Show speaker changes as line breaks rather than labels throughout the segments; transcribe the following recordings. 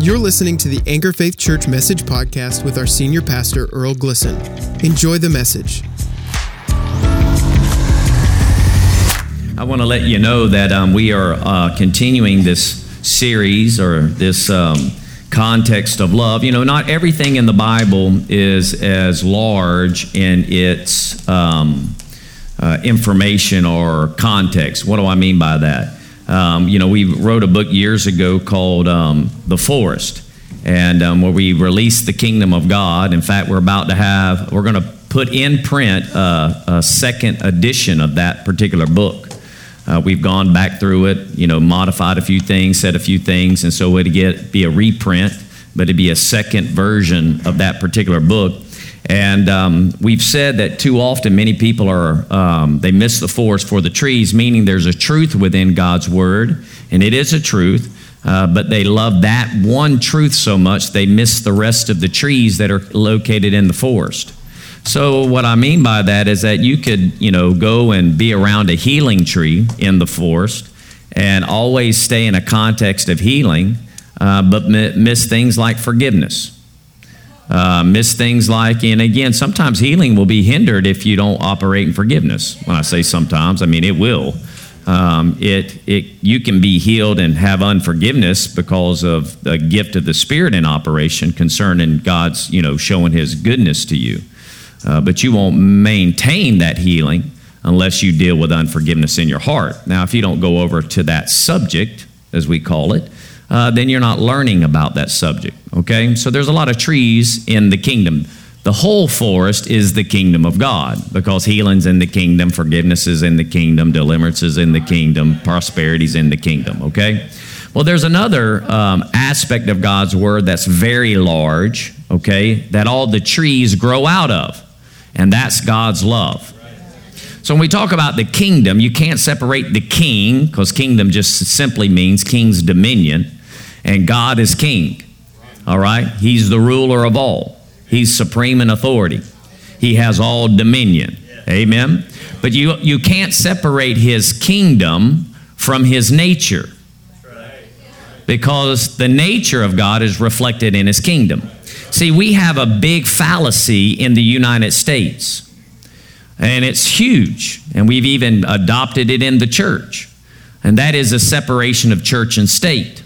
You're listening to the Anchor Faith Church Message Podcast with our senior pastor, Earl Glisson. Enjoy the message.
I want to let you know that um, we are uh, continuing this series or this um, context of love. You know, not everything in the Bible is as large in its um, uh, information or context. What do I mean by that? Um, you know, we wrote a book years ago called um, The Forest, and um, where we released the kingdom of God. In fact, we're about to have, we're going to put in print uh, a second edition of that particular book. Uh, we've gone back through it, you know, modified a few things, said a few things, and so it'd get be a reprint, but it'd be a second version of that particular book. And um, we've said that too often many people are, um, they miss the forest for the trees, meaning there's a truth within God's word, and it is a truth, uh, but they love that one truth so much they miss the rest of the trees that are located in the forest. So what I mean by that is that you could, you know, go and be around a healing tree in the forest and always stay in a context of healing, uh, but miss things like forgiveness uh, miss things like, and again, sometimes healing will be hindered if you don't operate in forgiveness. When I say sometimes, I mean it will. Um, it, it, you can be healed and have unforgiveness because of the gift of the Spirit in operation concerning God's, you know, showing His goodness to you. Uh, but you won't maintain that healing unless you deal with unforgiveness in your heart. Now, if you don't go over to that subject, as we call it, uh, then you're not learning about that subject. Okay? So there's a lot of trees in the kingdom. The whole forest is the kingdom of God because healing's in the kingdom, forgiveness is in the kingdom, deliverance is in the kingdom, prosperity's in the kingdom. Okay? Well, there's another um, aspect of God's word that's very large, okay, that all the trees grow out of, and that's God's love. So when we talk about the kingdom, you can't separate the king, because kingdom just simply means king's dominion and God is king. All right? He's the ruler of all, He's supreme in authority, He has all dominion. Amen? But you, you can't separate His kingdom from His nature because the nature of God is reflected in His kingdom. See, we have a big fallacy in the United States, and it's huge, and we've even adopted it in the church, and that is a separation of church and state.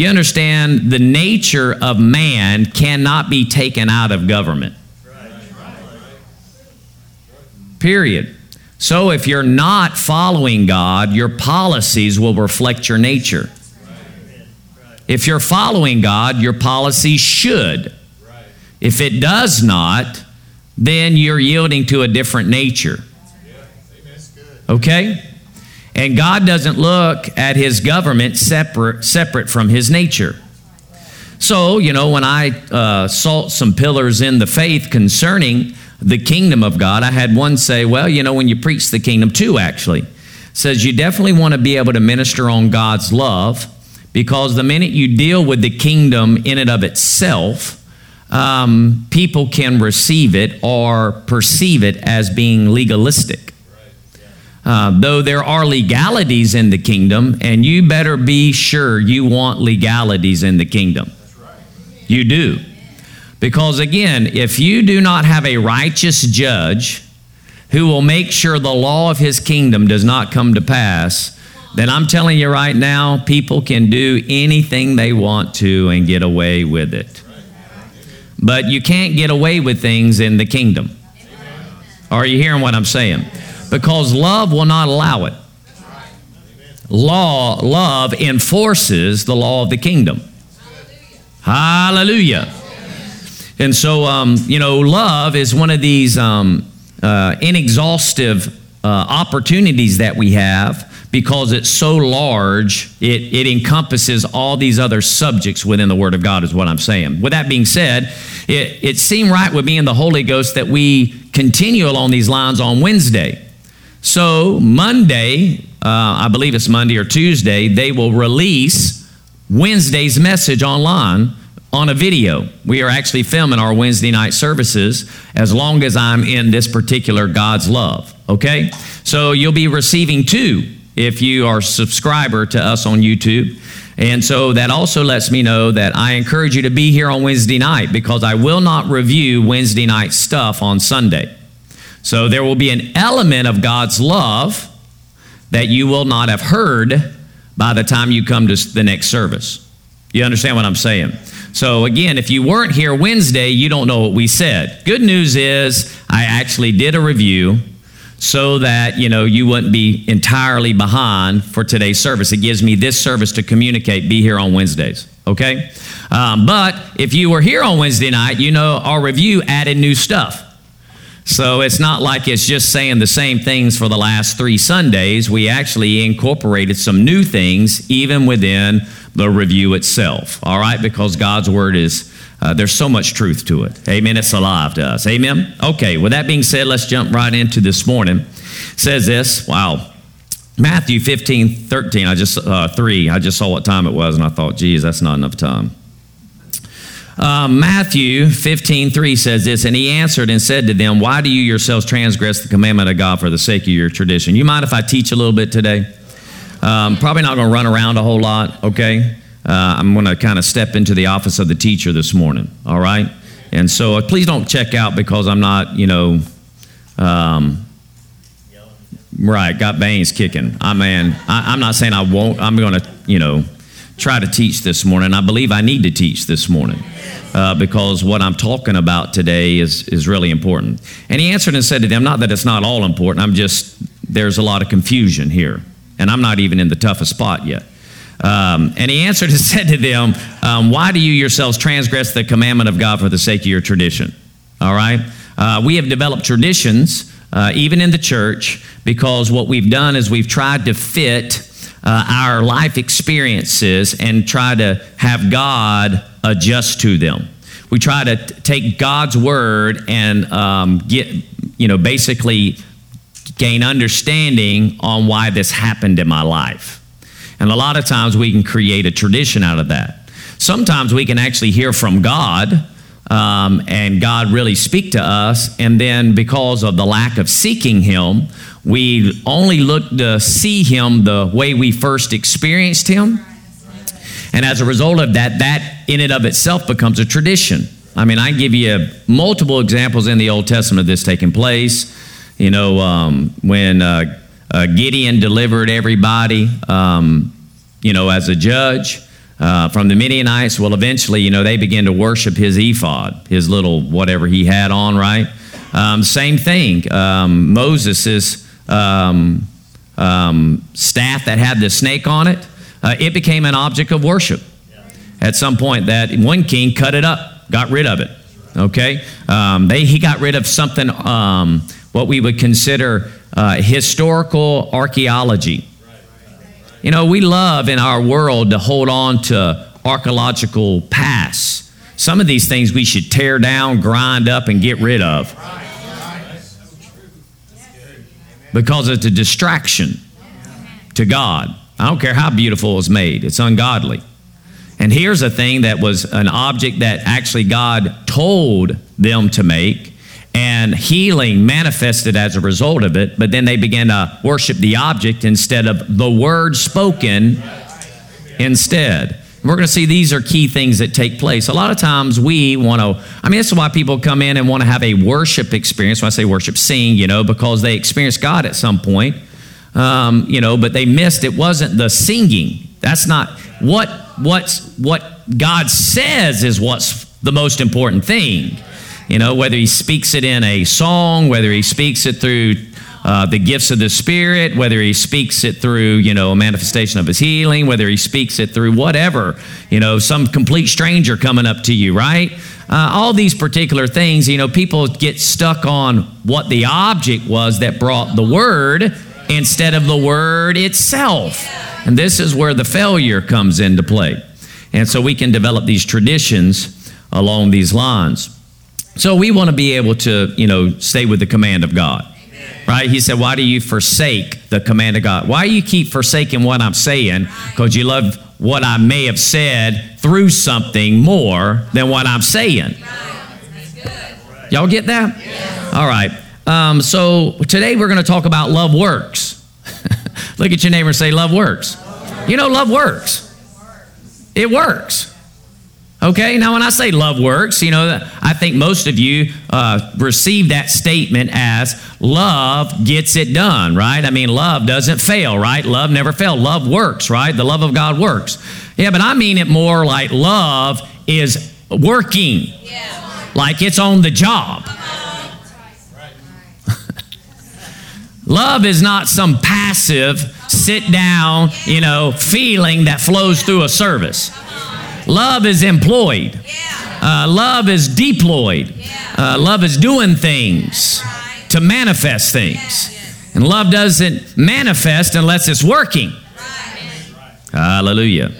You understand the nature of man cannot be taken out of government. Period. So if you're not following God, your policies will reflect your nature. If you're following God, your policies should. If it does not, then you're yielding to a different nature. Okay? And God doesn't look at his government separate, separate from his nature. So, you know, when I uh, salt some pillars in the faith concerning the kingdom of God, I had one say, well, you know, when you preach the kingdom, two actually, says you definitely want to be able to minister on God's love because the minute you deal with the kingdom in and of itself, um, people can receive it or perceive it as being legalistic. Uh, though there are legalities in the kingdom, and you better be sure you want legalities in the kingdom. You do. Because again, if you do not have a righteous judge who will make sure the law of his kingdom does not come to pass, then I'm telling you right now, people can do anything they want to and get away with it. But you can't get away with things in the kingdom. Are you hearing what I'm saying? Because love will not allow it. Law, love enforces the law of the kingdom. Hallelujah. And so, um, you know, love is one of these um, uh, inexhaustive uh, opportunities that we have because it's so large, it, it encompasses all these other subjects within the Word of God, is what I'm saying. With that being said, it, it seemed right with me and the Holy Ghost that we continue along these lines on Wednesday. So, Monday, uh, I believe it's Monday or Tuesday, they will release Wednesday's message online on a video. We are actually filming our Wednesday night services as long as I'm in this particular God's love. Okay? So, you'll be receiving two if you are a subscriber to us on YouTube. And so that also lets me know that I encourage you to be here on Wednesday night because I will not review Wednesday night stuff on Sunday. So there will be an element of God's love that you will not have heard by the time you come to the next service. You understand what I'm saying? So, again, if you weren't here Wednesday, you don't know what we said. Good news is I actually did a review so that you know you wouldn't be entirely behind for today's service. It gives me this service to communicate. Be here on Wednesdays, okay? Um, but if you were here on Wednesday night, you know our review added new stuff. So it's not like it's just saying the same things for the last three Sundays. We actually incorporated some new things even within the review itself. All right, because God's word is uh, there's so much truth to it. Amen. It's alive to us. Amen. Okay, with that being said, let's jump right into this morning. It says this, wow. Matthew 15, 13, I just, uh, 3, I just saw what time it was and I thought, geez, that's not enough time. Uh, Matthew 15, 3 says this, and he answered and said to them, Why do you yourselves transgress the commandment of God for the sake of your tradition? You mind if I teach a little bit today? Um, probably not going to run around a whole lot, okay? Uh, I'm going to kind of step into the office of the teacher this morning, all right? And so uh, please don't check out because I'm not, you know, um, right, got veins kicking. I mean, I, I'm not saying I won't. I'm going to, you know, try to teach this morning. I believe I need to teach this morning uh, because what I'm talking about today is, is really important. And he answered and said to them, Not that it's not all important, I'm just, there's a lot of confusion here. And I'm not even in the toughest spot yet. Um, and he answered and said to them, um, Why do you yourselves transgress the commandment of God for the sake of your tradition? All right? Uh, we have developed traditions, uh, even in the church, because what we've done is we've tried to fit uh, our life experiences and try to have God adjust to them. We try to t- take God's word and um, get, you know, basically gain understanding on why this happened in my life. And a lot of times we can create a tradition out of that. Sometimes we can actually hear from God um, and God really speak to us, and then because of the lack of seeking Him, we only look to see Him the way we first experienced Him. And as a result of that, that in and of itself becomes a tradition. I mean, I give you multiple examples in the Old Testament of this taking place. You know, um, when uh, uh, Gideon delivered everybody, um, you know, as a judge uh, from the Midianites. Well, eventually, you know, they began to worship his ephod, his little whatever he had on, right? Um, same thing. Um, Moses' um, um, staff that had the snake on it, uh, it became an object of worship. At some point, that one king cut it up, got rid of it. Okay, um, they he got rid of something um, what we would consider uh, historical archaeology. You know, we love in our world to hold on to archaeological past. Some of these things we should tear down, grind up, and get rid of because it's a distraction to God. I don't care how beautiful it's made, it's ungodly. And here's a thing that was an object that actually God told them to make, and healing manifested as a result of it, but then they began to worship the object instead of the word spoken instead. We're going to see these are key things that take place. A lot of times we want to, I mean, this is why people come in and want to have a worship experience. When I say worship, sing, you know, because they experienced God at some point, um, you know, but they missed it wasn't the singing. That's not what what's what God says is what's the most important thing. You know, whether he speaks it in a song, whether he speaks it through uh, the gifts of the Spirit, whether he speaks it through, you know, a manifestation of his healing, whether he speaks it through whatever, you know, some complete stranger coming up to you, right? Uh, all these particular things, you know, people get stuck on what the object was that brought the word instead of the word itself. And this is where the failure comes into play. And so we can develop these traditions along these lines. So we want to be able to, you know, stay with the command of God. Right? He said, Why do you forsake the command of God? Why do you keep forsaking what I'm saying? Because you love what I may have said through something more than what I'm saying. Y'all get that? All right. Um, so today we're going to talk about love works. Look at your neighbor and say, Love works. You know, love works. It works. Okay, now when I say love works, you know, I think most of you uh, receive that statement as love gets it done, right? I mean, love doesn't fail, right? Love never fails. Love works, right? The love of God works. Yeah, but I mean it more like love is working, yeah. like it's on the job. love is not some passive, sit down, you know, feeling that flows through a service. Love is employed. Uh, love is deployed. Uh, love is doing things to manifest things. And love doesn't manifest unless it's working. Hallelujah.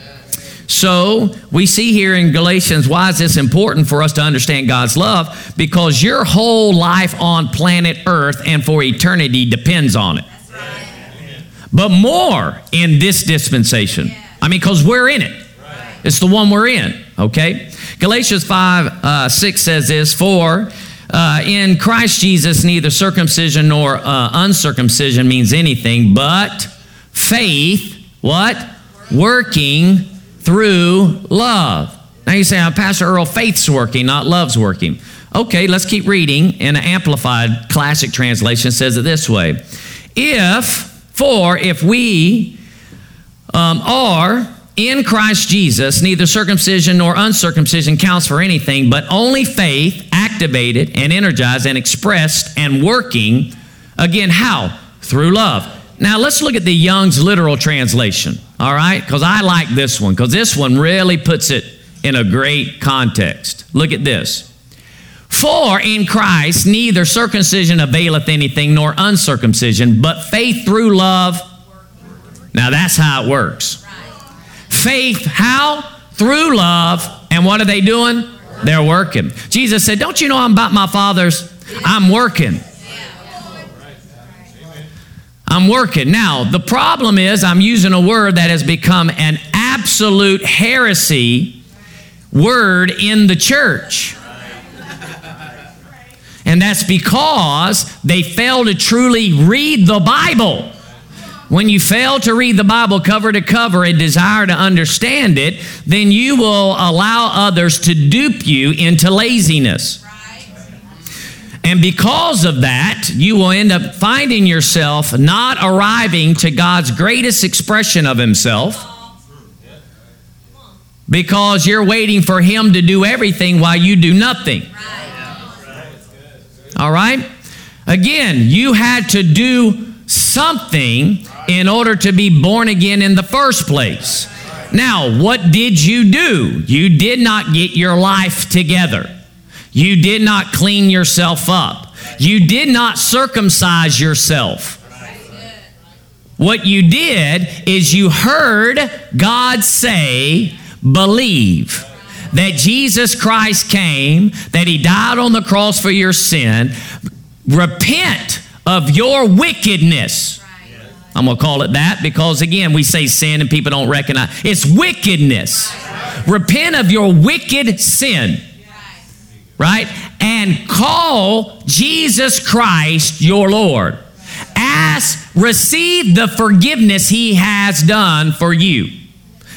So we see here in Galatians why is this important for us to understand God's love? Because your whole life on planet Earth and for eternity depends on it. But more in this dispensation. I mean, because we're in it. It's the one we're in, okay? Galatians 5 uh, 6 says this For uh, in Christ Jesus, neither circumcision nor uh, uncircumcision means anything, but faith, what? Working through love. Now you say, oh, Pastor Earl, faith's working, not love's working. Okay, let's keep reading. In an amplified classic translation says it this way If, for if we um, are in Christ Jesus, neither circumcision nor uncircumcision counts for anything, but only faith activated and energized and expressed and working. Again, how? Through love. Now let's look at the Young's literal translation, all right? Because I like this one, because this one really puts it in a great context. Look at this. For in Christ neither circumcision availeth anything nor uncircumcision, but faith through love. Now that's how it works. Faith, how? Through love. And what are they doing? They're working. Jesus said, Don't you know I'm about my Father's? I'm working. I'm working. Now, the problem is I'm using a word that has become an absolute heresy word in the church. And that's because they fail to truly read the Bible. When you fail to read the Bible cover to cover and desire to understand it, then you will allow others to dupe you into laziness. And because of that, you will end up finding yourself not arriving to God's greatest expression of Himself because you're waiting for Him to do everything while you do nothing. All right? Again, you had to do something in order to be born again in the first place. Now, what did you do? You did not get your life together. You did not clean yourself up. You did not circumcise yourself. What you did is you heard God say, believe that Jesus Christ came, that He died on the cross for your sin. Repent of your wickedness. I'm going to call it that because, again, we say sin and people don't recognize it's wickedness. Repent of your wicked sin, right? And call Jesus Christ your Lord. Ask, receive the forgiveness He has done for you.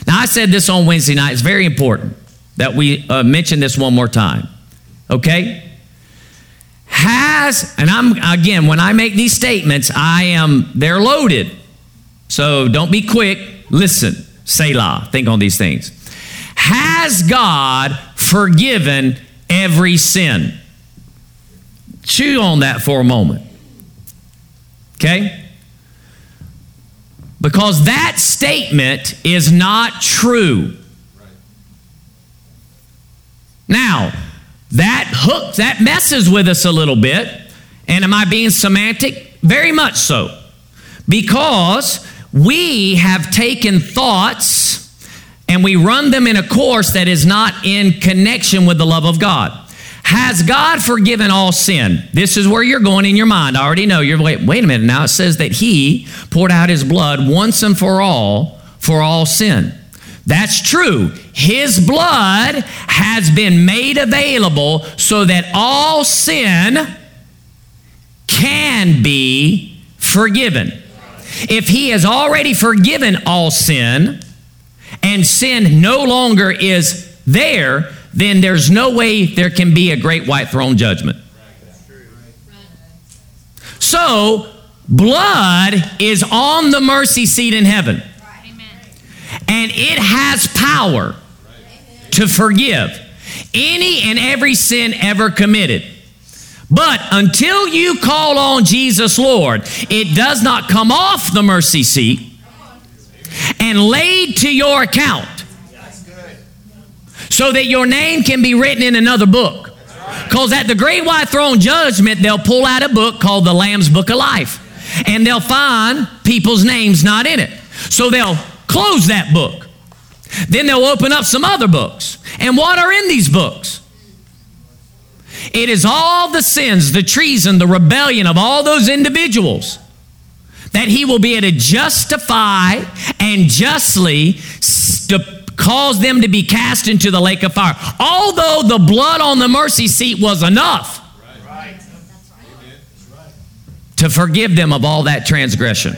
Now, I said this on Wednesday night. It's very important that we uh, mention this one more time. Okay? Has, and I'm, again, when I make these statements, I am, they're loaded. So don't be quick. Listen, Selah, think on these things. Has God forgiven every sin? Chew on that for a moment. Okay? Because that statement is not true. Now, that hooks, that messes with us a little bit. And am I being semantic? Very much so. Because we have taken thoughts and we run them in a course that is not in connection with the love of God. Has God forgiven all sin? This is where you're going in your mind. I already know. You're wait, wait a minute. Now it says that He poured out His blood once and for all for all sin. That's true. His blood has been made available so that all sin can be forgiven. If he has already forgiven all sin and sin no longer is there, then there's no way there can be a great white throne judgment. So, blood is on the mercy seat in heaven. And it has power to forgive any and every sin ever committed. But until you call on Jesus Lord, it does not come off the mercy seat and laid to your account so that your name can be written in another book. Because at the great white throne judgment, they'll pull out a book called the Lamb's Book of Life and they'll find people's names not in it. So they'll close that book. Then they'll open up some other books. And what are in these books? It is all the sins, the treason, the rebellion of all those individuals that he will be able to justify and justly st- cause them to be cast into the lake of fire. Although the blood on the mercy seat was enough to forgive them of all that transgression.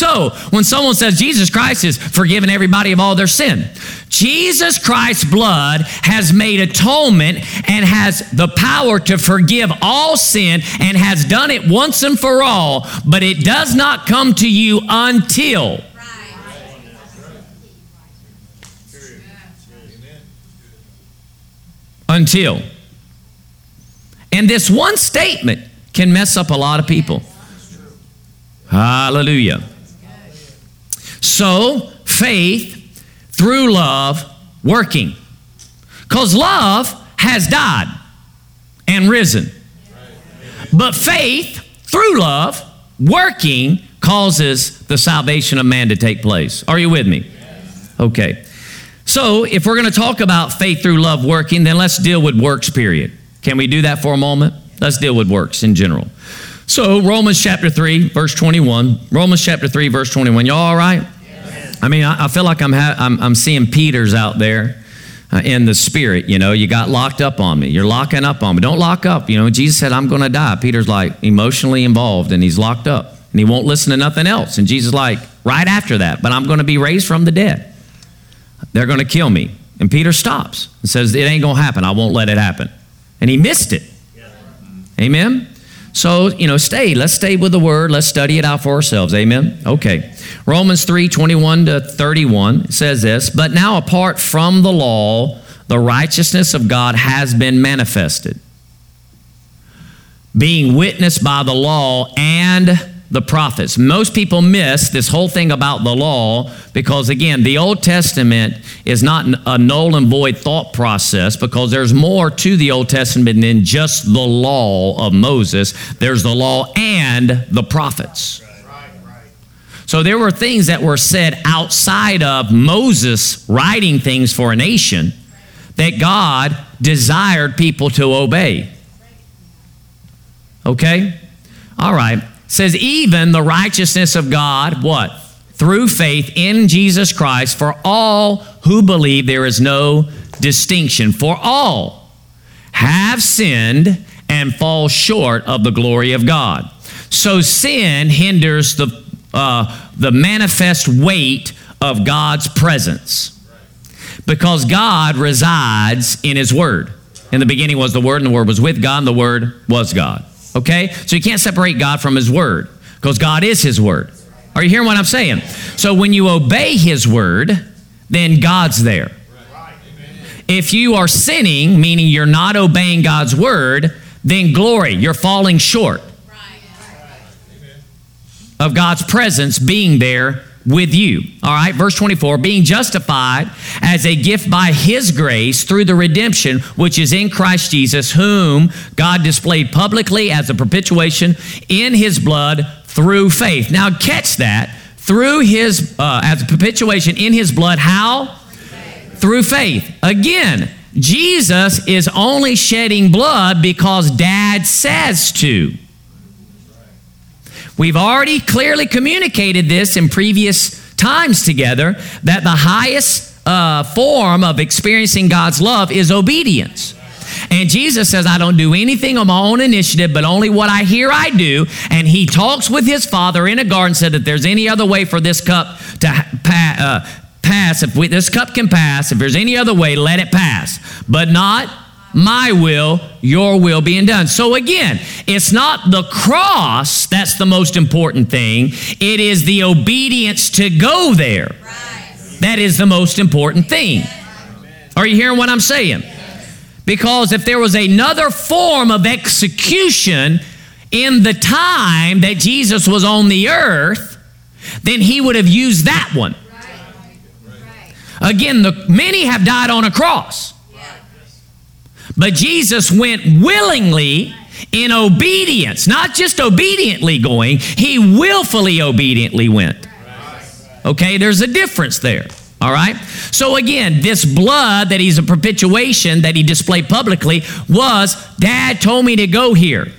So, when someone says Jesus Christ has forgiven everybody of all their sin, Jesus Christ's blood has made atonement and has the power to forgive all sin and has done it once and for all, but it does not come to you until. Until. And this one statement can mess up a lot of people. Hallelujah. So, faith through love working. Because love has died and risen. But faith through love working causes the salvation of man to take place. Are you with me? Okay. So, if we're going to talk about faith through love working, then let's deal with works, period. Can we do that for a moment? Let's deal with works in general. So, Romans chapter 3, verse 21. Romans chapter 3, verse 21. Y'all all right? Yes. I mean, I, I feel like I'm, ha- I'm, I'm seeing Peter's out there uh, in the spirit. You know, you got locked up on me. You're locking up on me. Don't lock up. You know, Jesus said, I'm going to die. Peter's like emotionally involved and he's locked up and he won't listen to nothing else. And Jesus like, right after that, but I'm going to be raised from the dead. They're going to kill me. And Peter stops and says, It ain't going to happen. I won't let it happen. And he missed it. Amen? So, you know, stay. Let's stay with the word. Let's study it out for ourselves. Amen? Okay. Romans 3 21 to 31 says this But now, apart from the law, the righteousness of God has been manifested, being witnessed by the law and the prophets. Most people miss this whole thing about the law because, again, the Old Testament is not a null and void thought process because there's more to the Old Testament than just the law of Moses. There's the law and the prophets. So there were things that were said outside of Moses writing things for a nation that God desired people to obey. Okay? All right says, even the righteousness of God, what? Through faith in Jesus Christ for all who believe there is no distinction. For all have sinned and fall short of the glory of God. So sin hinders the, uh, the manifest weight of God's presence because God resides in His Word. In the beginning was the Word, and the Word was with God, and the Word was God. Okay? So you can't separate God from His Word because God is His Word. Are you hearing what I'm saying? So when you obey His Word, then God's there. If you are sinning, meaning you're not obeying God's Word, then glory, you're falling short of God's presence being there with you. All right, verse 24 being justified as a gift by his grace through the redemption which is in Christ Jesus, whom God displayed publicly as a propitiation in his blood through faith. Now, catch that through his, uh, as a propitiation in his blood, how? Faith. Through faith. Again, Jesus is only shedding blood because dad says to. We've already clearly communicated this in previous times together that the highest uh, form of experiencing God's love is obedience. And Jesus says, I don't do anything on my own initiative, but only what I hear I do. And he talks with his father in a garden, said that there's any other way for this cup to uh, pass. If we, this cup can pass, if there's any other way, let it pass. But not my will, your will being done. So again, it's not the cross that's the most important thing, it is the obedience to go there. That is the most important thing. Are you hearing what I'm saying? Because if there was another form of execution in the time that Jesus was on the earth, then he would have used that one. Again, the many have died on a cross. But Jesus went willingly in obedience, not just obediently going, he willfully obediently went. Okay, there's a difference there. All right? So again, this blood that he's a propitiation that he displayed publicly was dad told me to go here.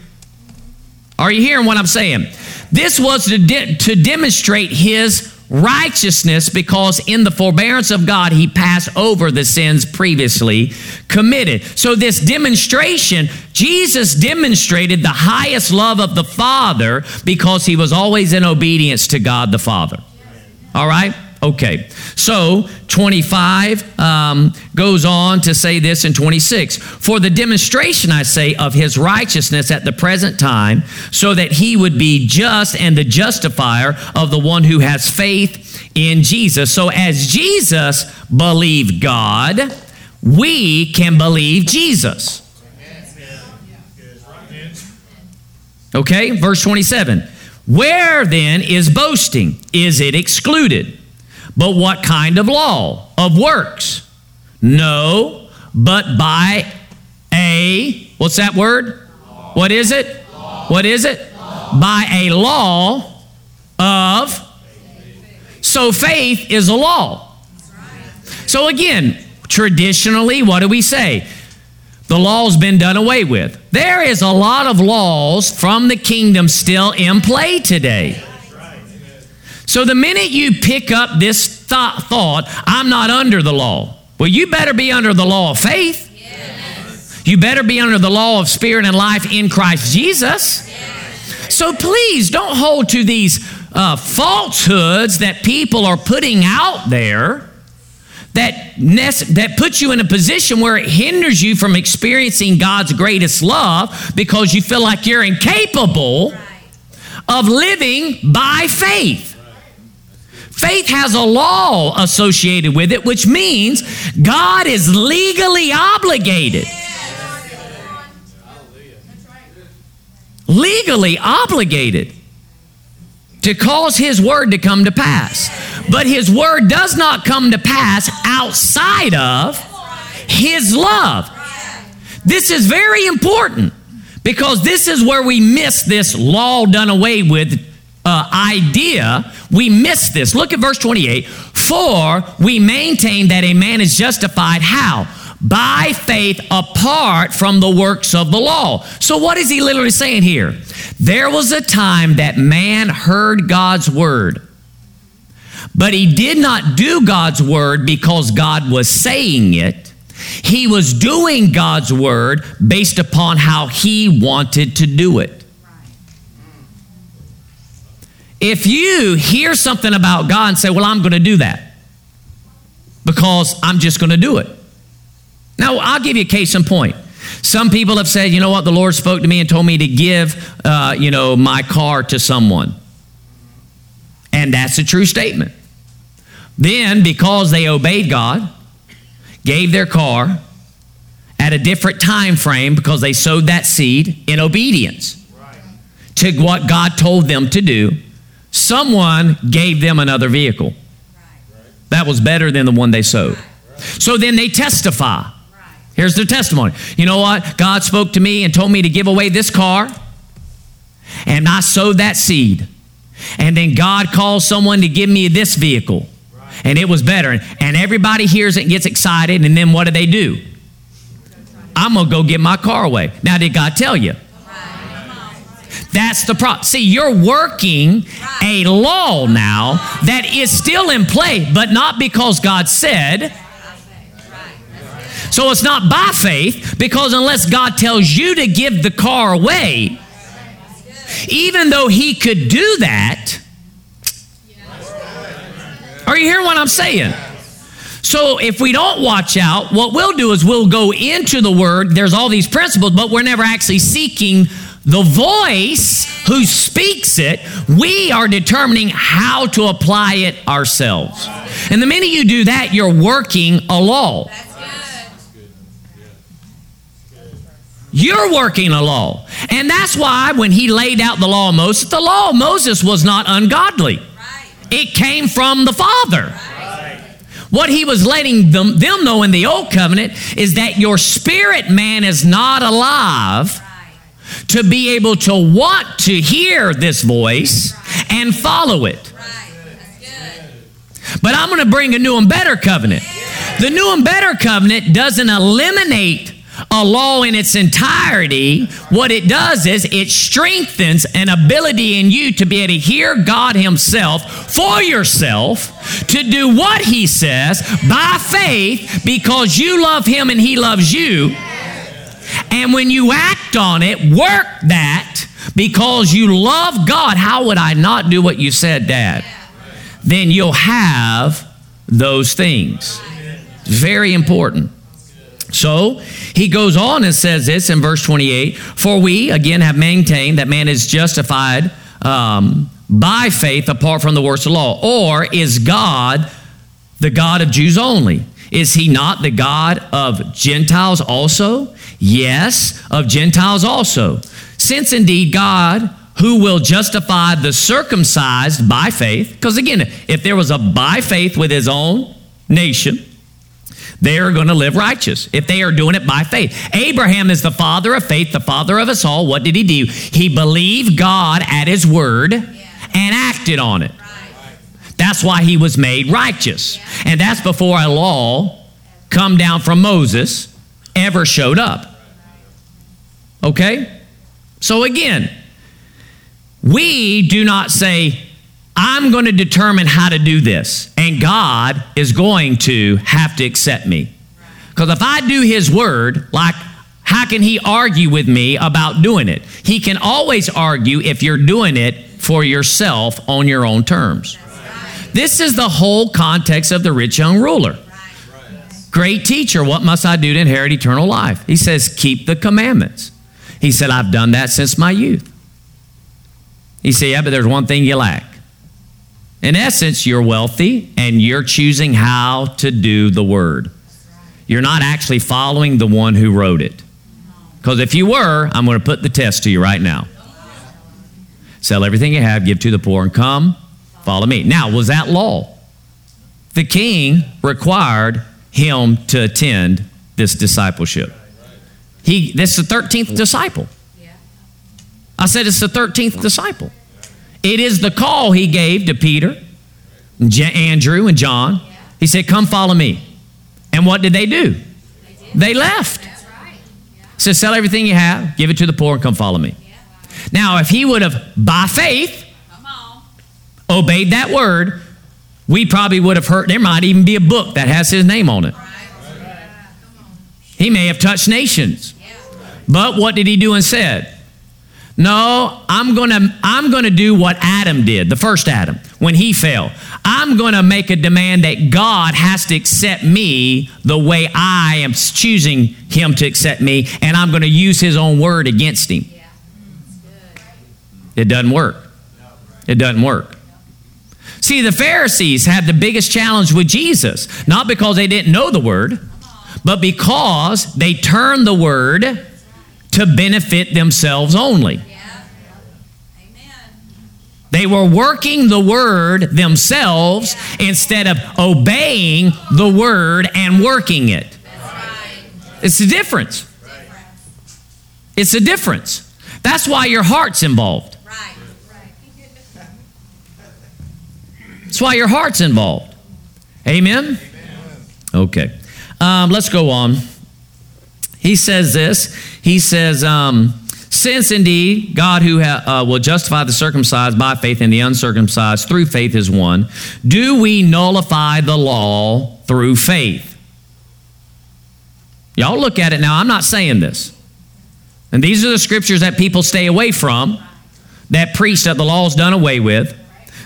Are you hearing what I'm saying? This was to, de- to demonstrate his righteousness because in the forbearance of God, he passed over the sins previously committed. So, this demonstration, Jesus demonstrated the highest love of the Father because he was always in obedience to God the Father. All right? Okay, so 25 um, goes on to say this in 26 For the demonstration, I say, of his righteousness at the present time, so that he would be just and the justifier of the one who has faith in Jesus. So, as Jesus believed God, we can believe Jesus. Okay, verse 27. Where then is boasting? Is it excluded? But what kind of law? Of works? No, but by a, what's that word? What is it? What is it? By a law of, so faith is a law. So again, traditionally, what do we say? The law's been done away with. There is a lot of laws from the kingdom still in play today. So the minute you pick up this th- thought, I'm not under the law, well, you better be under the law of faith. Yes. You better be under the law of spirit and life in Christ Jesus. Yes. So please don't hold to these uh, falsehoods that people are putting out there that, that puts you in a position where it hinders you from experiencing God's greatest love because you feel like you're incapable of living by faith. Faith has a law associated with it, which means God is legally obligated. Legally obligated to cause His word to come to pass. But His word does not come to pass outside of His love. This is very important because this is where we miss this law done away with uh, idea, we miss this. Look at verse 28. For we maintain that a man is justified how? By faith apart from the works of the law. So, what is he literally saying here? There was a time that man heard God's word, but he did not do God's word because God was saying it. He was doing God's word based upon how he wanted to do it. If you hear something about God and say, Well, I'm going to do that because I'm just going to do it. Now, I'll give you a case in point. Some people have said, you know what, the Lord spoke to me and told me to give, uh, you know, my car to someone. And that's a true statement. Then, because they obeyed God, gave their car at a different time frame because they sowed that seed in obedience right. to what God told them to do, someone gave them another vehicle. That was better than the one they sowed. So then they testify. Here's their testimony. You know what? God spoke to me and told me to give away this car, and I sowed that seed. And then God called someone to give me this vehicle, and it was better. And everybody hears it and gets excited, and then what do they do? I'm going to go get my car away. Now, did God tell you? That's the problem. See, you're working a law now that is still in play, but not because God said. So it's not by faith because unless God tells you to give the car away, even though He could do that, are you hearing what I'm saying? So if we don't watch out, what we'll do is we'll go into the Word. There's all these principles, but we're never actually seeking the voice who speaks it. We are determining how to apply it ourselves. And the minute you do that, you're working a law. You're working a law. And that's why when he laid out the law of Moses, the law of Moses was not ungodly. It came from the Father. What he was letting them, them know in the old covenant is that your spirit man is not alive to be able to want to hear this voice and follow it. But I'm going to bring a new and better covenant. The new and better covenant doesn't eliminate a law in its entirety, what it does is it strengthens an ability in you to be able to hear God Himself for yourself, to do what He says by faith because you love Him and He loves you. And when you act on it, work that because you love God. How would I not do what you said, Dad? Then you'll have those things. Very important. So he goes on and says this in verse 28 For we, again, have maintained that man is justified um, by faith apart from the works of law. Or is God the God of Jews only? Is he not the God of Gentiles also? Yes, of Gentiles also. Since indeed God, who will justify the circumcised by faith, because again, if there was a by faith with his own nation, they are going to live righteous if they are doing it by faith. Abraham is the father of faith, the father of us all. What did he do? He believed God at his word and acted on it. That's why he was made righteous. And that's before a law come down from Moses ever showed up. Okay? So again, we do not say, I'm going to determine how to do this, and God is going to have to accept me. Because if I do His word, like, how can He argue with me about doing it? He can always argue if you're doing it for yourself on your own terms. This is the whole context of the rich young ruler. Great teacher, what must I do to inherit eternal life? He says, Keep the commandments. He said, I've done that since my youth. He said, Yeah, but there's one thing you lack. In essence, you're wealthy and you're choosing how to do the word. You're not actually following the one who wrote it. Because if you were, I'm going to put the test to you right now. Sell everything you have, give to the poor, and come, follow me. Now, was that law? The king required him to attend this discipleship. He, this is the 13th disciple. I said it's the 13th disciple. It is the call he gave to Peter, Andrew, and John. He said, Come follow me. And what did they do? They left. Said, Sell everything you have, give it to the poor, and come follow me. Now, if he would have, by faith, obeyed that word, we probably would have heard, there might even be a book that has his name on it. He may have touched nations. But what did he do instead? No, I'm going to I'm going to do what Adam did, the first Adam, when he fell. I'm going to make a demand that God has to accept me the way I am choosing him to accept me and I'm going to use his own word against him. It doesn't work. It doesn't work. See, the Pharisees had the biggest challenge with Jesus, not because they didn't know the word, but because they turned the word to benefit themselves only. They were working the word themselves instead of obeying the word and working it. It's a difference. It's a difference. That's why your heart's involved. That's why your heart's involved. Amen? Okay. Um, let's go on. He says this. He says, um, since indeed God who ha- uh, will justify the circumcised by faith and the uncircumcised through faith is one, do we nullify the law through faith? Y'all look at it now. I'm not saying this. And these are the scriptures that people stay away from, that preach that the law law's done away with,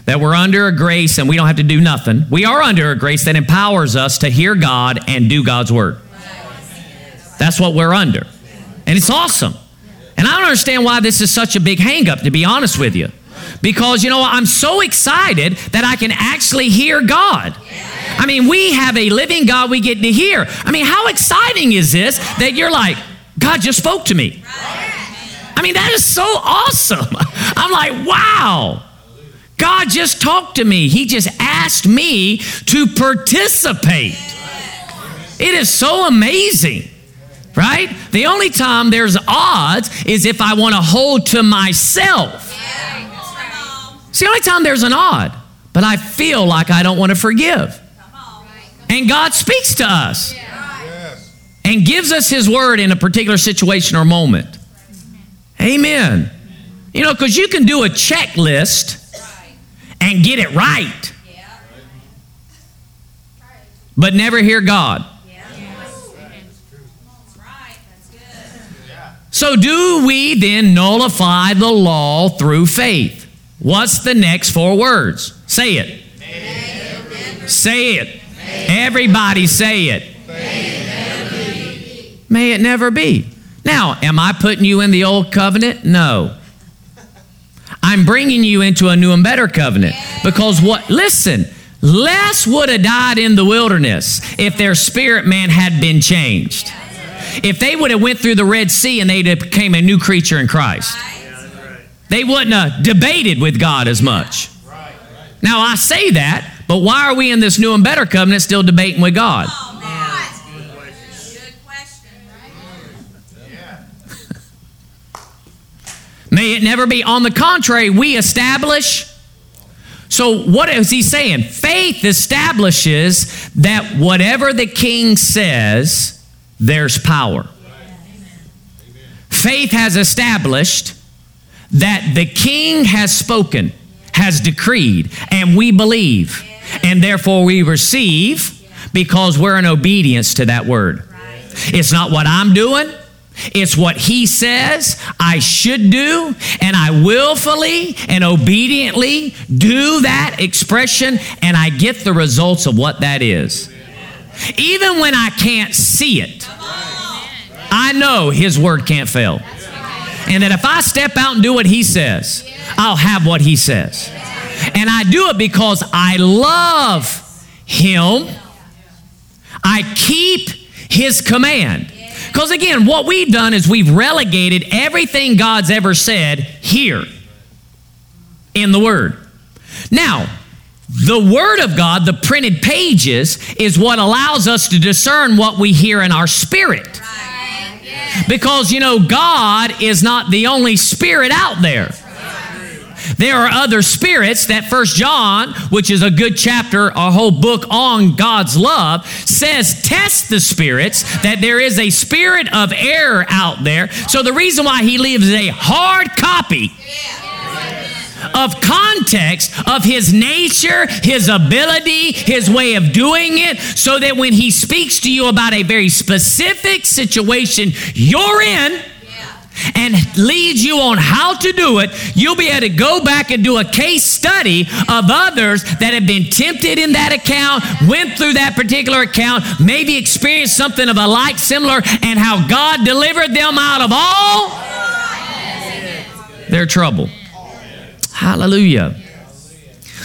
that we're under a grace and we don't have to do nothing. We are under a grace that empowers us to hear God and do God's word. That's what we're under. And it's awesome. And I don't understand why this is such a big hangup, to be honest with you. Because, you know, I'm so excited that I can actually hear God. I mean, we have a living God we get to hear. I mean, how exciting is this that you're like, God just spoke to me? I mean, that is so awesome. I'm like, wow. God just talked to me. He just asked me to participate. It is so amazing, right? The only time there's odds is if I want to hold to myself. It's the only time there's an odd, but I feel like I don't want to forgive. And God speaks to us and gives us His word in a particular situation or moment. Amen. You know, because you can do a checklist and get it right, but never hear God. So, do we then nullify the law through faith? What's the next four words? Say it. Say it. Everybody say it. May it never be. Now, am I putting you in the old covenant? No. I'm bringing you into a new and better covenant. Because what, listen, less would have died in the wilderness if their spirit man had been changed. If they would have went through the Red Sea and they became a new creature in Christ. They wouldn't have debated with God as much. Now I say that, but why are we in this new and better covenant still debating with God? Oh, May it never be. On the contrary, we establish. So, what is he saying? Faith establishes that whatever the king says, there's power. Faith has established that the king has spoken, has decreed, and we believe. And therefore we receive because we're in obedience to that word. It's not what I'm doing. It's what he says I should do, and I willfully and obediently do that expression, and I get the results of what that is. Even when I can't see it, I know his word can't fail. And that if I step out and do what he says, I'll have what he says. And I do it because I love him. I keep his command. Because again, what we've done is we've relegated everything God's ever said here in the Word. Now, the Word of God, the printed pages, is what allows us to discern what we hear in our spirit. Because, you know, God is not the only spirit out there. There are other spirits that First John, which is a good chapter, a whole book on God's love, says test the spirits, that there is a spirit of error out there. So the reason why he leaves a hard copy of context of his nature, his ability, his way of doing it, so that when he speaks to you about a very specific situation you're in, and leads you on how to do it, you'll be able to go back and do a case study of others that have been tempted in that account, went through that particular account, maybe experienced something of a like similar, and how God delivered them out of all their trouble. Hallelujah.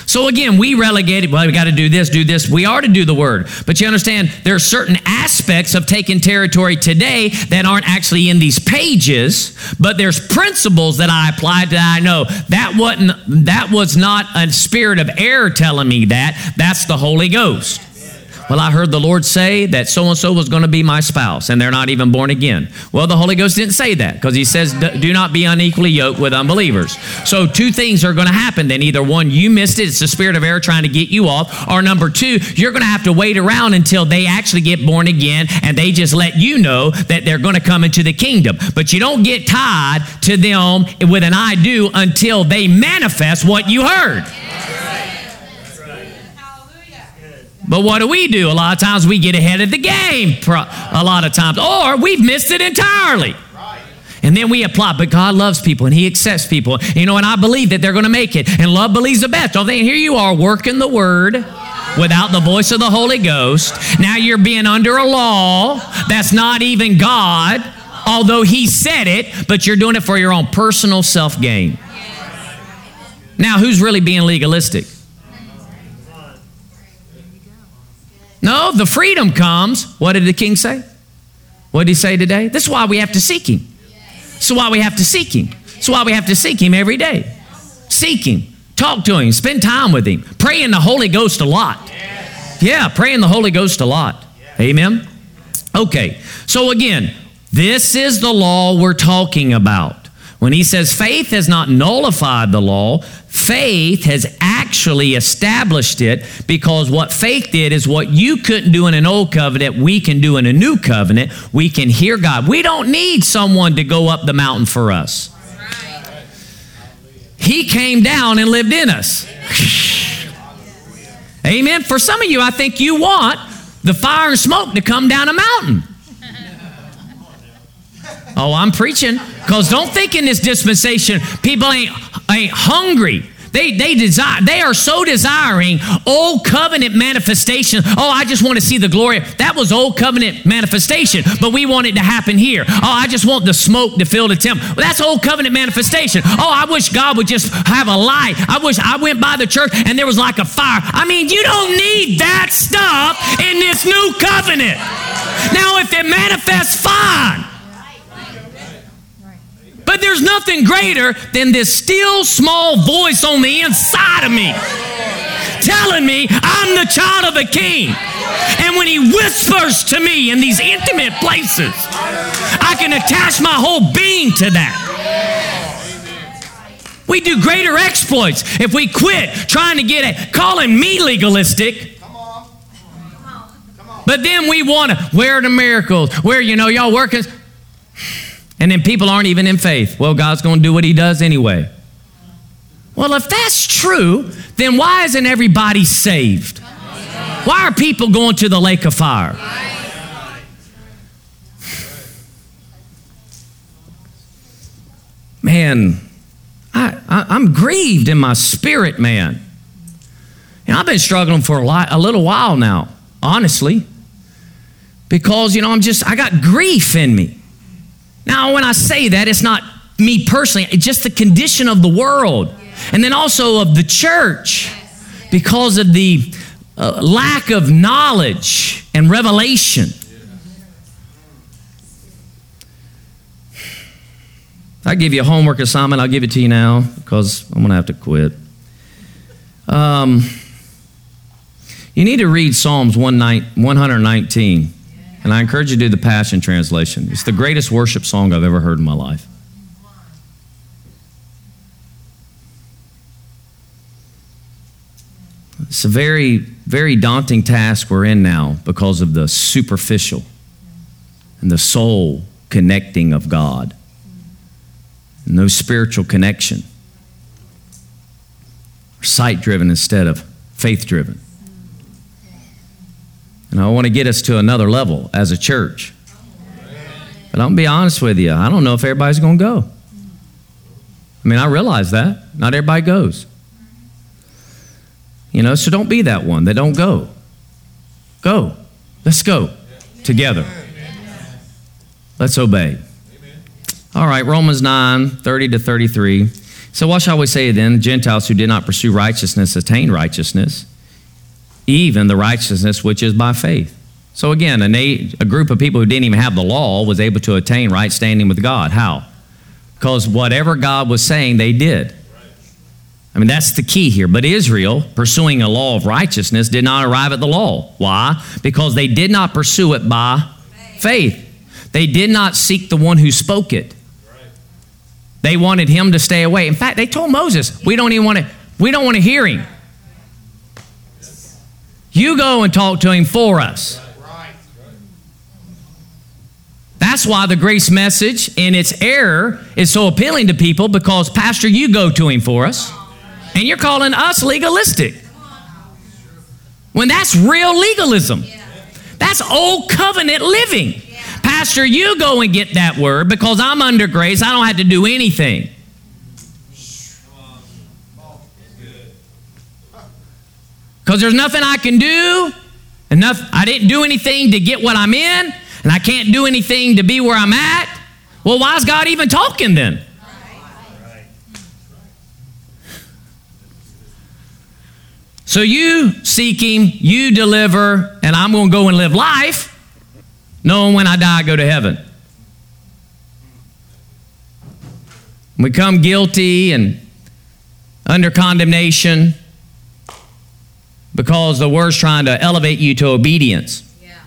So again, we relegated, well, we got to do this, do this. We are to do the word. But you understand, there are certain aspects of taking territory today that aren't actually in these pages, but there's principles that I applied that I know. That wasn't that was not a spirit of error telling me that. That's the Holy Ghost. Well, I heard the Lord say that so and so was going to be my spouse, and they're not even born again. Well, the Holy Ghost didn't say that because He says, do not be unequally yoked with unbelievers. So, two things are going to happen then. Either one, you missed it, it's the spirit of error trying to get you off, or number two, you're going to have to wait around until they actually get born again and they just let you know that they're going to come into the kingdom. But you don't get tied to them with an I do until they manifest what you heard. But what do we do? A lot of times we get ahead of the game, a lot of times, or we've missed it entirely. And then we apply, but God loves people and He accepts people. You know, and I believe that they're going to make it. And love believes the best. Don't they? Here you are working the word without the voice of the Holy Ghost. Now you're being under a law that's not even God, although He said it, but you're doing it for your own personal self gain. Now, who's really being legalistic? No, the freedom comes. What did the king say? What did he say today? This is why we have to seek him. Is why we have to seek him. Is why we have to seek him every day. Seek him. Talk to him. Spend time with him. Pray in the Holy Ghost a lot. Yeah, pray in the Holy Ghost a lot. Amen. Okay, so again, this is the law we're talking about. When he says faith has not nullified the law, faith has actually established it because what faith did is what you couldn't do in an old covenant, we can do in a new covenant. We can hear God. We don't need someone to go up the mountain for us. He came down and lived in us. Amen. For some of you, I think you want the fire and smoke to come down a mountain. Oh, I'm preaching. Because don't think in this dispensation, people ain't, ain't hungry. They, they desire, they are so desiring old covenant manifestation. Oh, I just want to see the glory. That was old covenant manifestation, but we want it to happen here. Oh, I just want the smoke to fill the temple. Well, that's old covenant manifestation. Oh, I wish God would just have a light. I wish I went by the church and there was like a fire. I mean, you don't need that stuff in this new covenant. Now, if it manifests, fine. But there's nothing greater than this still small voice on the inside of me telling me I'm the child of the king. And when he whispers to me in these intimate places, I can attach my whole being to that. We do greater exploits if we quit trying to get it, calling me legalistic. But then we want to, where are the miracles? Where, you know, y'all working? And then people aren't even in faith. Well, God's going to do what He does anyway. Well, if that's true, then why isn't everybody saved? Why are people going to the lake of fire? Man, I, I, am grieved in my spirit, man. And I've been struggling for a, lot, a little while now, honestly, because, you know, I'm just, I got grief in me. Now, when I say that, it's not me personally, it's just the condition of the world. And then also of the church because of the uh, lack of knowledge and revelation. I give you a homework assignment. I'll give it to you now because I'm going to have to quit. Um, you need to read Psalms 119. And I encourage you to do the Passion Translation. It's the greatest worship song I've ever heard in my life. It's a very, very daunting task we're in now because of the superficial and the soul connecting of God. No spiritual connection. Sight driven instead of faith driven. And I want to get us to another level as a church. But I'm going to be honest with you, I don't know if everybody's going to go. I mean, I realize that. Not everybody goes. You know, so don't be that one that don't go. Go. Let's go together. Let's obey. All right, Romans 9 30 to 33. So, what shall we say then? Gentiles who did not pursue righteousness attained righteousness even the righteousness which is by faith. So again, a, a group of people who didn't even have the law was able to attain right standing with God. How? Because whatever God was saying, they did. I mean, that's the key here. But Israel, pursuing a law of righteousness, did not arrive at the law. Why? Because they did not pursue it by faith. They did not seek the one who spoke it. They wanted him to stay away. In fact, they told Moses, "We don't even want to. We don't want to hear him. You go and talk to him for us. That's why the grace message in its error is so appealing to people because, Pastor, you go to him for us. And you're calling us legalistic. When that's real legalism. That's old covenant living. Pastor, you go and get that word because I'm under grace. I don't have to do anything. Because there's nothing I can do. Enough, I didn't do anything to get what I'm in, and I can't do anything to be where I'm at. Well, why is God even talking then? So you seek Him, you deliver, and I'm going to go and live life, knowing when I die, I go to heaven. We come guilty and under condemnation because the word's trying to elevate you to obedience. Yeah.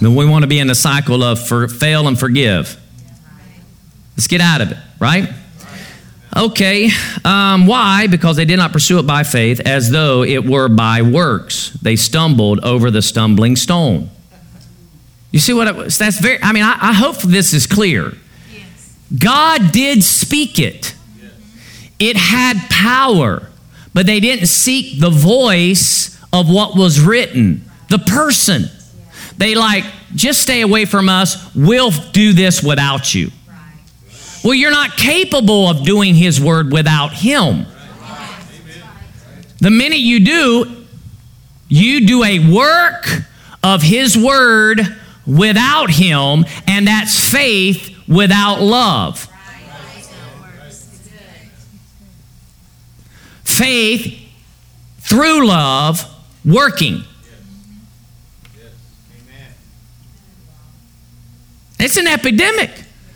Then we want to be in the cycle of for, fail and forgive. Let's get out of it, right? Okay, um, why? Because they did not pursue it by faith as though it were by works. They stumbled over the stumbling stone. You see what? It, was that's very. I mean, I, I hope this is clear. Yes. God did speak it. Yes. It had power, but they didn't seek the voice of what was written. The person. They like just stay away from us. We'll do this without you. Well, you're not capable of doing His word without Him. The minute you do, you do a work of His word without Him, and that's faith without love. Faith through love working. It's an epidemic.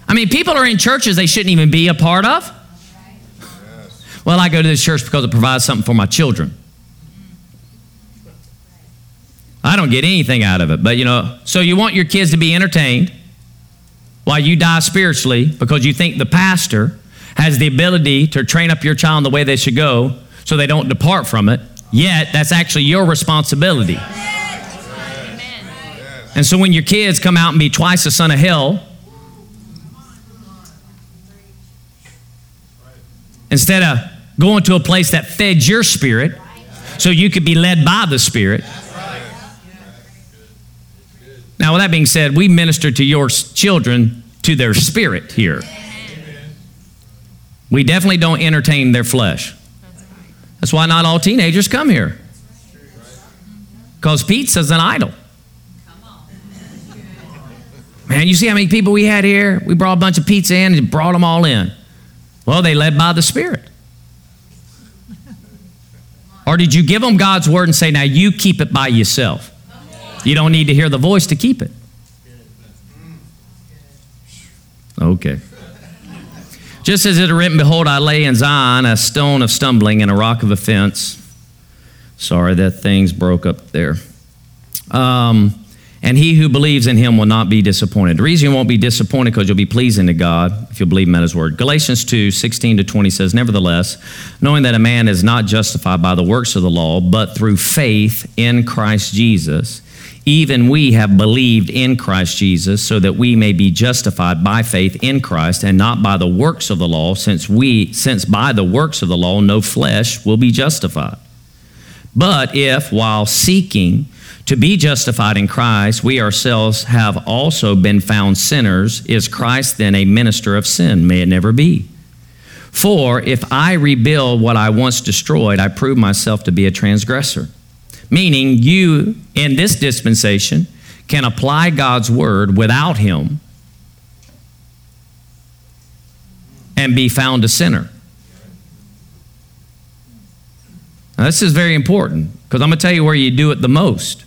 I mean, people are in churches they shouldn't even be a part of. Well, I go to this church because it provides something for my children. I don't get anything out of it, but you know, so you want your kids to be entertained while you die spiritually because you think the pastor has the ability to train up your child in the way they should go so they don't depart from it. Yet, that's actually your responsibility. And so when your kids come out and be twice the son of hell, instead of going to a place that fed your spirit so you could be led by the Spirit. Now, with that being said, we minister to your children to their spirit here. We definitely don't entertain their flesh. That's why not all teenagers come here. Because pizza's an idol. Man, you see how many people we had here? We brought a bunch of pizza in and brought them all in. Well, they led by the Spirit. Or did you give them God's word and say, now you keep it by yourself? You don't need to hear the voice to keep it. Okay. Just as it is written, Behold, I lay in Zion a stone of stumbling and a rock of offense. Sorry, that thing's broke up there. Um, and he who believes in him will not be disappointed. The reason you won't be disappointed because you'll be pleasing to God if you believe him at his word. Galatians 2 16 to 20 says, Nevertheless, knowing that a man is not justified by the works of the law, but through faith in Christ Jesus, even we have believed in Christ Jesus, so that we may be justified by faith in Christ and not by the works of the law, since we since by the works of the law no flesh will be justified. But if while seeking to be justified in Christ, we ourselves have also been found sinners. Is Christ then a minister of sin? May it never be. For if I rebuild what I once destroyed, I prove myself to be a transgressor. Meaning, you in this dispensation can apply God's word without Him and be found a sinner. Now, this is very important because I'm going to tell you where you do it the most.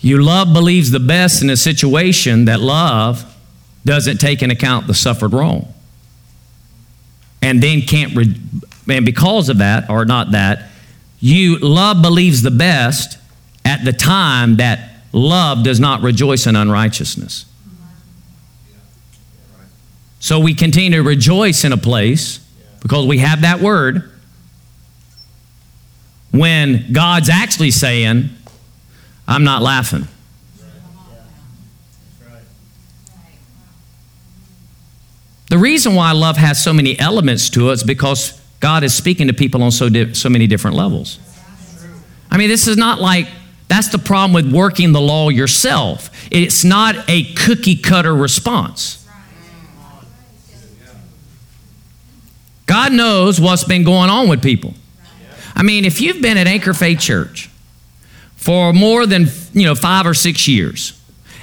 You love believes the best in a situation that love doesn't take into account the suffered wrong. And then can't, re- and because of that, or not that, you love believes the best at the time that love does not rejoice in unrighteousness. So we continue to rejoice in a place because we have that word when God's actually saying, I'm not laughing. The reason why love has so many elements to it is because God is speaking to people on so, di- so many different levels. I mean, this is not like that's the problem with working the law yourself. It's not a cookie cutter response. God knows what's been going on with people. I mean, if you've been at Anchor Faith Church for more than, you know, 5 or 6 years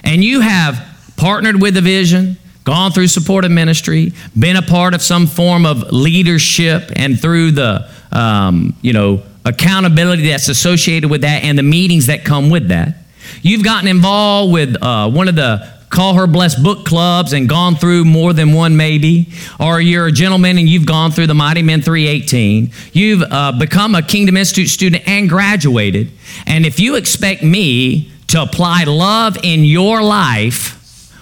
and you have partnered with the vision, gone through supportive ministry, been a part of some form of leadership and through the um, you know, accountability that's associated with that and the meetings that come with that. You've gotten involved with uh, one of the Call Her Blessed book clubs and gone through more than one maybe, or you're a gentleman and you've gone through the Mighty Men 318. You've uh, become a Kingdom Institute student and graduated. And if you expect me to apply love in your life,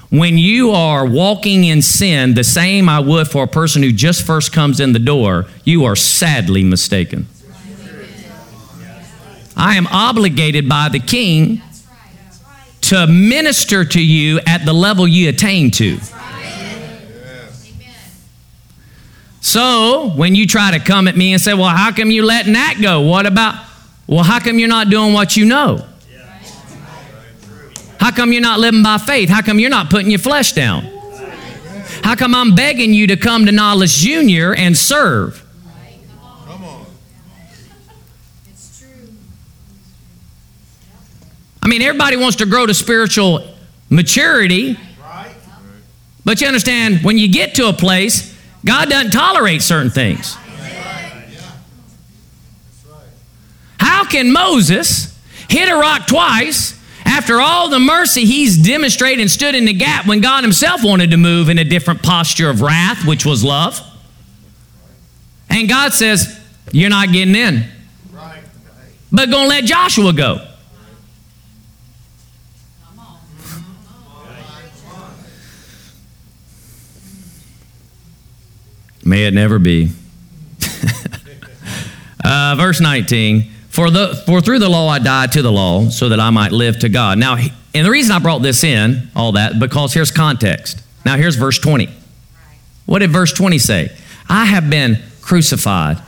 when you are walking in sin the same I would for a person who just first comes in the door, you are sadly mistaken. I am obligated by the king to minister to you at the level you attain to. So, when you try to come at me and say, Well, how come you letting that go? What about, well, how come you're not doing what you know? How come you're not living by faith? How come you're not putting your flesh down? How come I'm begging you to come to Knowledge Junior and serve? Come on. I mean, everybody wants to grow to spiritual maturity. But you understand, when you get to a place, God doesn't tolerate certain things. How can Moses hit a rock twice after all the mercy he's demonstrated and stood in the gap when God himself wanted to move in a different posture of wrath, which was love? And God says, You're not getting in. But gonna let Joshua go. May it never be. uh, verse 19 for, the, for through the law I died to the law so that I might live to God. Now, and the reason I brought this in, all that, because here's context. Now, here's verse 20. What did verse 20 say? I have been crucified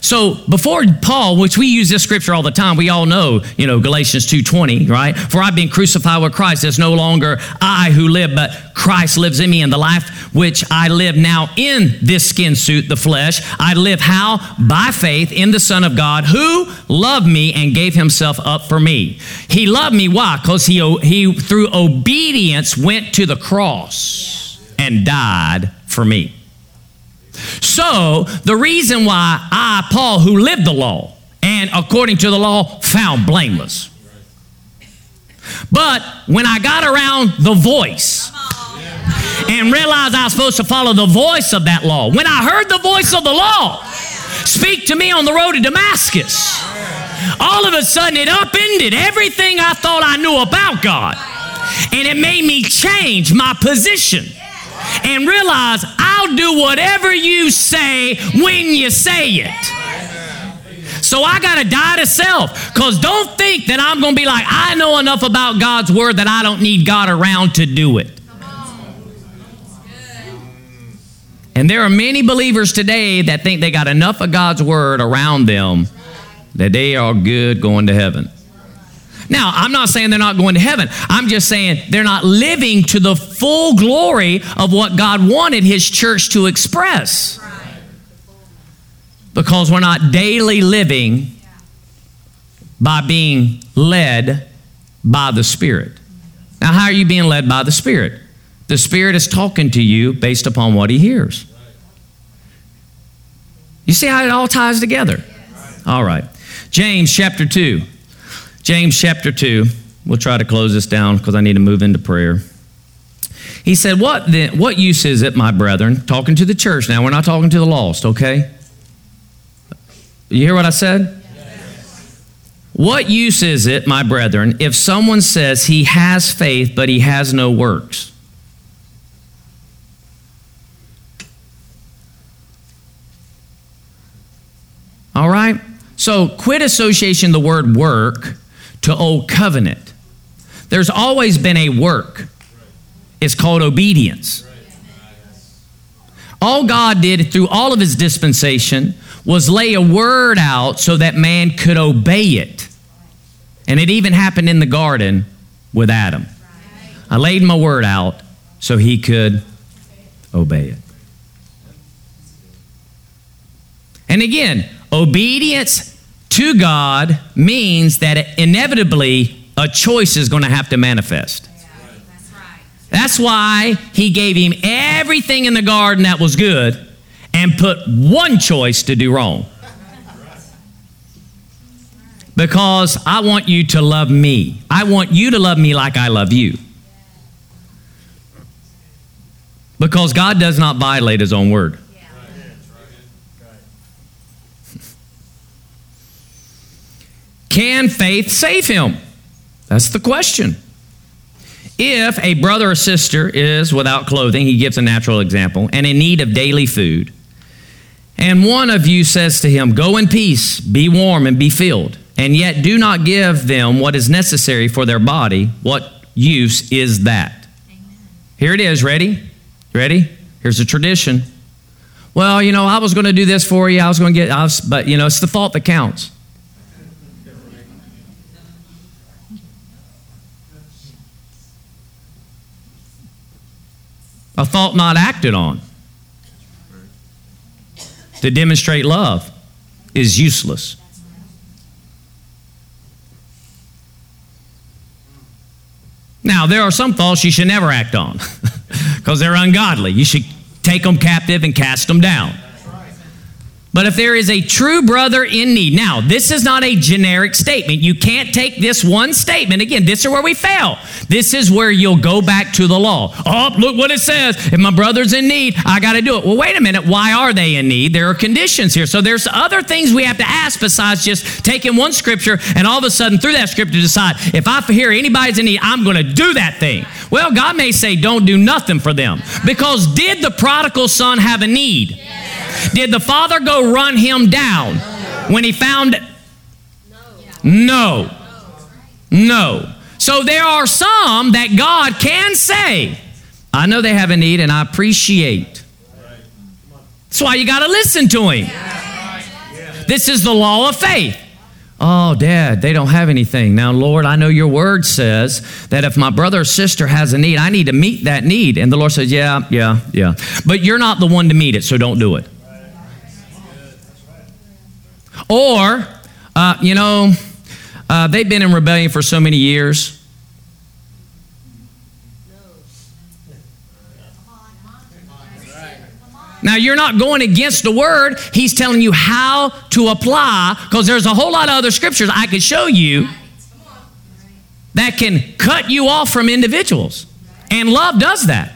so before Paul, which we use this scripture all the time, we all know, you know, Galatians 2:20, right? For I've been crucified with Christ. It's no longer I who live, but Christ lives in me. And the life which I live now in this skin suit, the flesh, I live how? By faith in the Son of God who loved me and gave himself up for me. He loved me. Why? Because he, he through obedience went to the cross and died for me. So, the reason why I, Paul, who lived the law and according to the law, found blameless. But when I got around the voice and realized I was supposed to follow the voice of that law, when I heard the voice of the law speak to me on the road to Damascus, all of a sudden it upended everything I thought I knew about God. And it made me change my position and realize I'll do whatever you say when you say it. So I got to die to self because don't think that I'm going to be like, I know enough about God's word that I don't need God around to do it. And there are many believers today that think they got enough of God's word around them that they are good going to heaven. Now, I'm not saying they're not going to heaven. I'm just saying they're not living to the full glory of what God wanted His church to express. Because we're not daily living by being led by the Spirit. Now, how are you being led by the Spirit? The Spirit is talking to you based upon what He hears. You see how it all ties together? All right. James chapter 2. James chapter 2. We'll try to close this down because I need to move into prayer. He said, What then, what use is it, my brethren? Talking to the church now, we're not talking to the lost, okay? You hear what I said? What use is it, my brethren, if someone says he has faith but he has no works? All right? So quit association the word work to Old Covenant. There's always been a work. It's called obedience. All God did through all of his dispensation was lay a word out so that man could obey it. And it even happened in the garden with Adam. I laid my word out so he could obey it. And again, obedience to God means that inevitably a choice is going to have to manifest. That's why he gave him everything in the garden that was good and put one choice to do wrong. Because I want you to love me. I want you to love me like I love you. Because God does not violate his own word. Can faith save him? That's the question. If a brother or sister is without clothing, he gives a natural example, and in need of daily food, and one of you says to him, Go in peace, be warm, and be filled, and yet do not give them what is necessary for their body, what use is that? Amen. Here it is. Ready? Ready? Here's a tradition. Well, you know, I was going to do this for you. I was going to get, was, but, you know, it's the thought that counts. A thought not acted on to demonstrate love is useless. Now, there are some thoughts you should never act on because they're ungodly. You should take them captive and cast them down. But if there is a true brother in need, now this is not a generic statement. You can't take this one statement. Again, this is where we fail. This is where you'll go back to the law. Oh, look what it says. If my brother's in need, I got to do it. Well, wait a minute. Why are they in need? There are conditions here. So there's other things we have to ask besides just taking one scripture and all of a sudden through that scripture decide if I hear anybody's in need, I'm going to do that thing. Well, God may say, don't do nothing for them. Because did the prodigal son have a need? Did the father go run him down when he found? No. No. So there are some that God can say, I know they have a need and I appreciate. That's why you got to listen to him. This is the law of faith. Oh, Dad, they don't have anything. Now, Lord, I know your word says that if my brother or sister has a need, I need to meet that need. And the Lord says, Yeah, yeah, yeah. But you're not the one to meet it, so don't do it. Or, uh, you know, uh, they've been in rebellion for so many years. Now, you're not going against the word. He's telling you how to apply, because there's a whole lot of other scriptures I could show you that can cut you off from individuals. And love does that.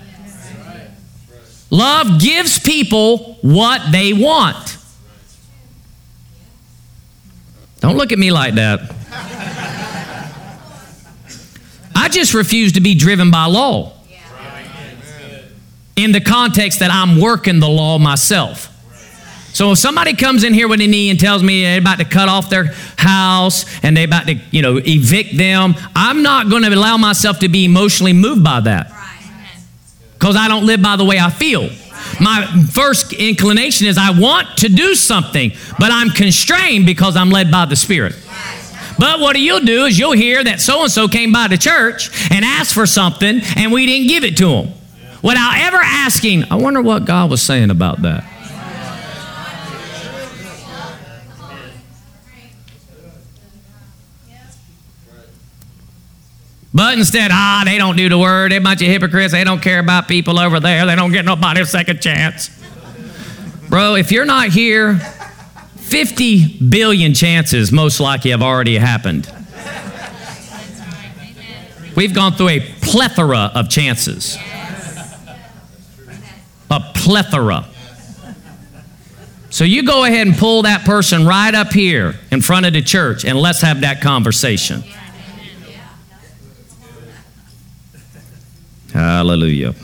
Love gives people what they want. Don't look at me like that. I just refuse to be driven by law in the context that I'm working the law myself. So if somebody comes in here with a knee and tells me they're about to cut off their house and they're about to, you know, evict them, I'm not going to allow myself to be emotionally moved by that. Because I don't live by the way I feel. My first inclination is I want to do something, but I'm constrained because I'm led by the Spirit. But what you'll do is you'll hear that so and so came by the church and asked for something and we didn't give it to them. Without ever asking, I wonder what God was saying about that. But instead, ah, they don't do the word. They're a bunch of hypocrites. They don't care about people over there. They don't get nobody a second chance. Bro, if you're not here, 50 billion chances most likely have already happened. We've gone through a plethora of chances. A plethora. So you go ahead and pull that person right up here in front of the church and let's have that conversation. Hallelujah.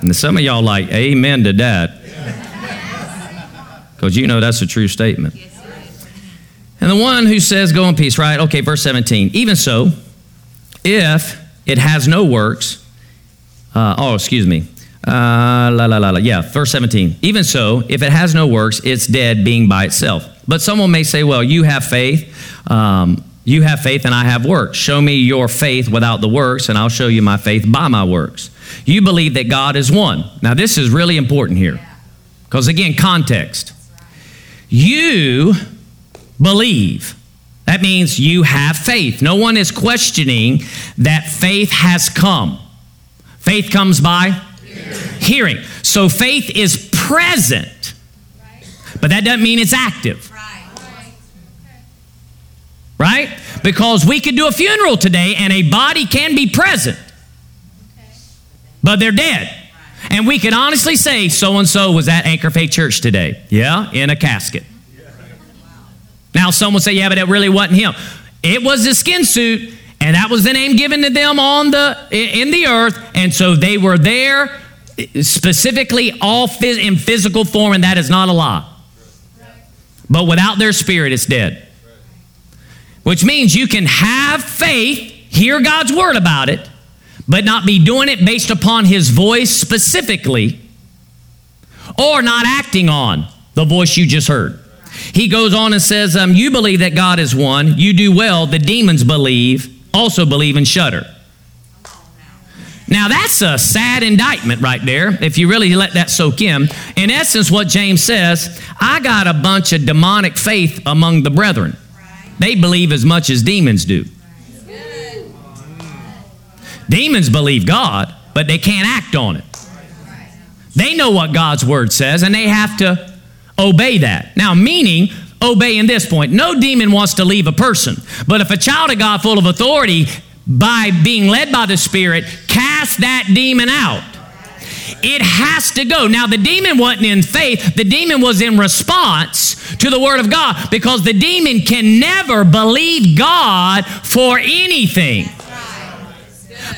And some of y'all like, amen to that. Because you know that's a true statement. And the one who says, go in peace, right? Okay, verse 17. Even so, if it has no works, uh, oh, excuse me. Uh, la, la, la, la. Yeah, verse 17. Even so, if it has no works, it's dead being by itself. But someone may say, well, you have faith. Um, You have faith and I have works. Show me your faith without the works, and I'll show you my faith by my works. You believe that God is one. Now, this is really important here. Because again, context. You believe. That means you have faith. No one is questioning that faith has come. Faith comes by hearing. So faith is present, but that doesn't mean it's active. Right? Because we could do a funeral today and a body can be present, but they're dead. And we can honestly say so and so was at Anchor Faith Church today. Yeah, in a casket. Now, some would say, yeah, but it really wasn't him. It was the skin suit, and that was the name given to them on the in the earth, and so they were there specifically all in physical form, and that is not a lie. But without their spirit, it's dead. Which means you can have faith, hear God's word about it, but not be doing it based upon his voice specifically, or not acting on the voice you just heard. He goes on and says, um, You believe that God is one. You do well. The demons believe, also believe and shudder. Now, that's a sad indictment right there, if you really let that soak in. In essence, what James says, I got a bunch of demonic faith among the brethren. They believe as much as demons do. Demons believe God, but they can't act on it. They know what God's word says, and they have to obey that. Now, meaning, obey in this point. No demon wants to leave a person, but if a child of God full of authority, by being led by the Spirit, cast that demon out. It has to go. Now, the demon wasn't in faith, the demon was in response to the Word of God because the demon can never believe God for anything.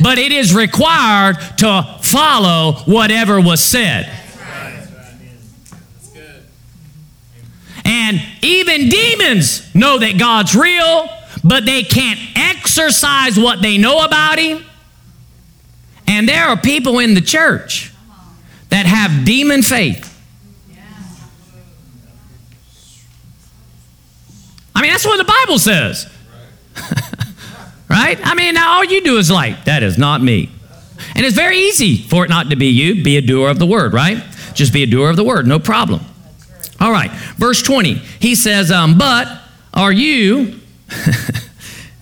But it is required to follow whatever was said. And even demons know that God's real, but they can't exercise what they know about Him. And there are people in the church that have demon faith. I mean, that's what the Bible says. right? I mean, now all you do is like, that is not me. And it's very easy for it not to be you. Be a doer of the word, right? Just be a doer of the word, no problem. All right, verse 20. He says, um, But are you,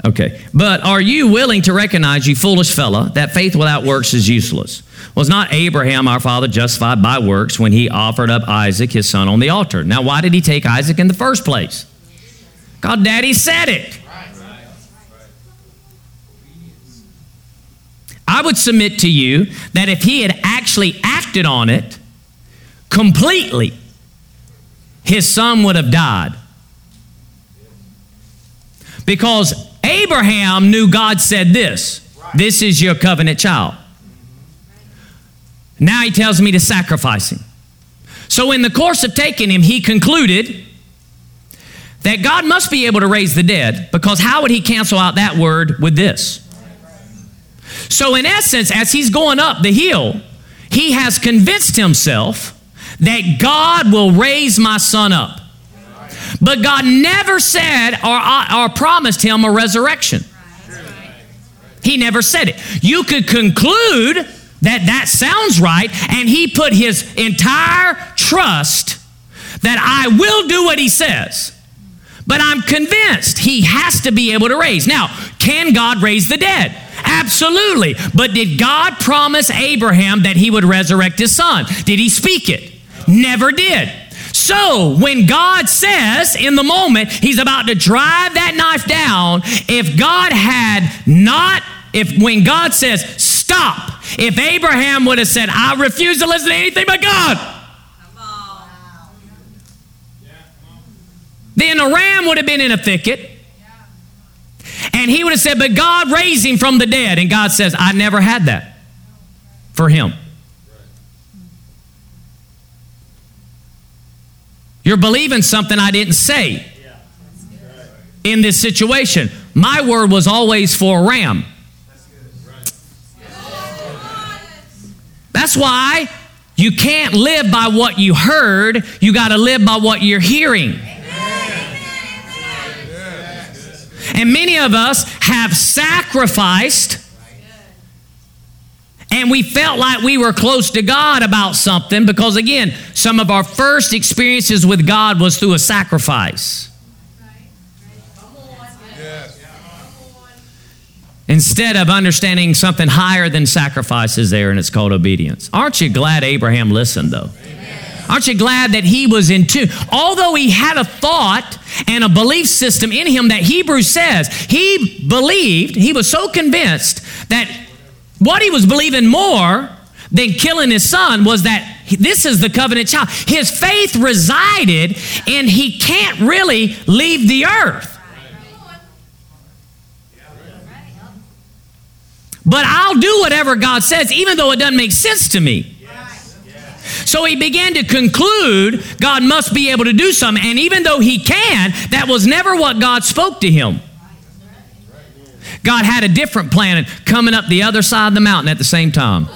okay, but are you willing to recognize, you foolish fella, that faith without works is useless? Was not Abraham, our father, justified by works when he offered up Isaac, his son, on the altar? Now, why did he take Isaac in the first place? God, Daddy said it. I would submit to you that if he had actually acted on it completely, his son would have died. Because Abraham knew God said this this is your covenant child. Now he tells me to sacrifice him. So, in the course of taking him, he concluded that God must be able to raise the dead because how would he cancel out that word with this? So, in essence, as he's going up the hill, he has convinced himself that God will raise my son up. But God never said or, uh, or promised him a resurrection. He never said it. You could conclude that that sounds right, and he put his entire trust that I will do what he says. But I'm convinced he has to be able to raise. Now, can God raise the dead? Absolutely. But did God promise Abraham that he would resurrect his son? Did he speak it? Never did. So, when God says in the moment he's about to drive that knife down, if God had not, if when God says, stop, if Abraham would have said, I refuse to listen to anything but God, then a ram would have been in a thicket. And he would have said, But God raised him from the dead. And God says, I never had that for him. You're believing something I didn't say in this situation. My word was always for a ram. That's why you can't live by what you heard, you got to live by what you're hearing. And many of us have sacrificed and we felt like we were close to God about something because, again, some of our first experiences with God was through a sacrifice. Instead of understanding something higher than sacrifice is there, and it's called obedience. Aren't you glad Abraham listened, though? Aren't you glad that he was in tune? Although he had a thought and a belief system in him that Hebrews says, he believed, he was so convinced that what he was believing more than killing his son was that this is the covenant child. His faith resided, and he can't really leave the earth. But I'll do whatever God says, even though it doesn't make sense to me. So he began to conclude God must be able to do something. And even though he can, that was never what God spoke to him. God had a different plan coming up the other side of the mountain at the same time.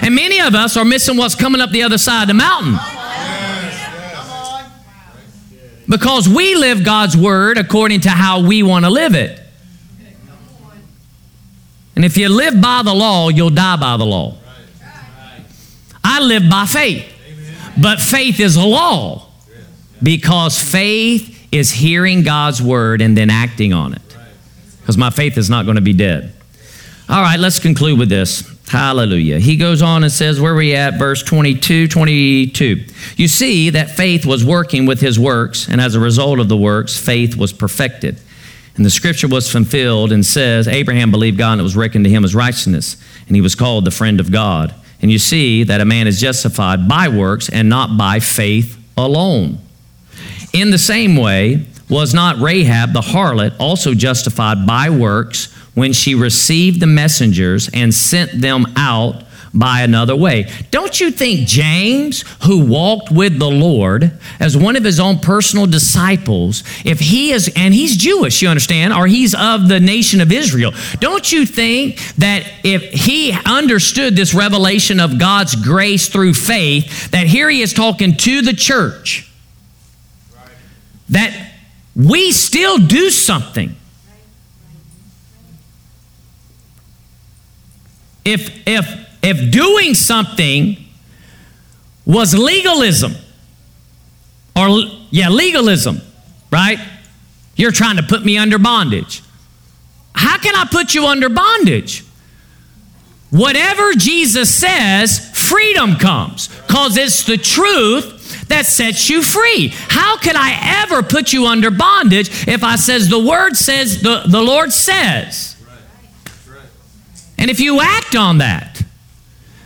And many of us are missing what's coming up the other side of the mountain. Because we live God's word according to how we want to live it. And if you live by the law, you'll die by the law. I live by faith. But faith is a law because faith is hearing God's word and then acting on it. Because my faith is not going to be dead. All right, let's conclude with this. Hallelujah. He goes on and says, where we at? Verse 22, 22. You see that faith was working with his works, and as a result of the works, faith was perfected. And the scripture was fulfilled and says, Abraham believed God and it was reckoned to him as righteousness, and he was called the friend of God. And you see that a man is justified by works and not by faith alone. In the same way, was not Rahab the harlot also justified by works when she received the messengers and sent them out by another way. Don't you think James, who walked with the Lord as one of his own personal disciples, if he is, and he's Jewish, you understand, or he's of the nation of Israel, don't you think that if he understood this revelation of God's grace through faith, that here he is talking to the church? That we still do something. If, if, if doing something was legalism, or yeah, legalism, right? You're trying to put me under bondage. How can I put you under bondage? Whatever Jesus says, freedom comes because it's the truth that sets you free. How could I ever put you under bondage if I says the word says the, the Lord says? And if you act on that,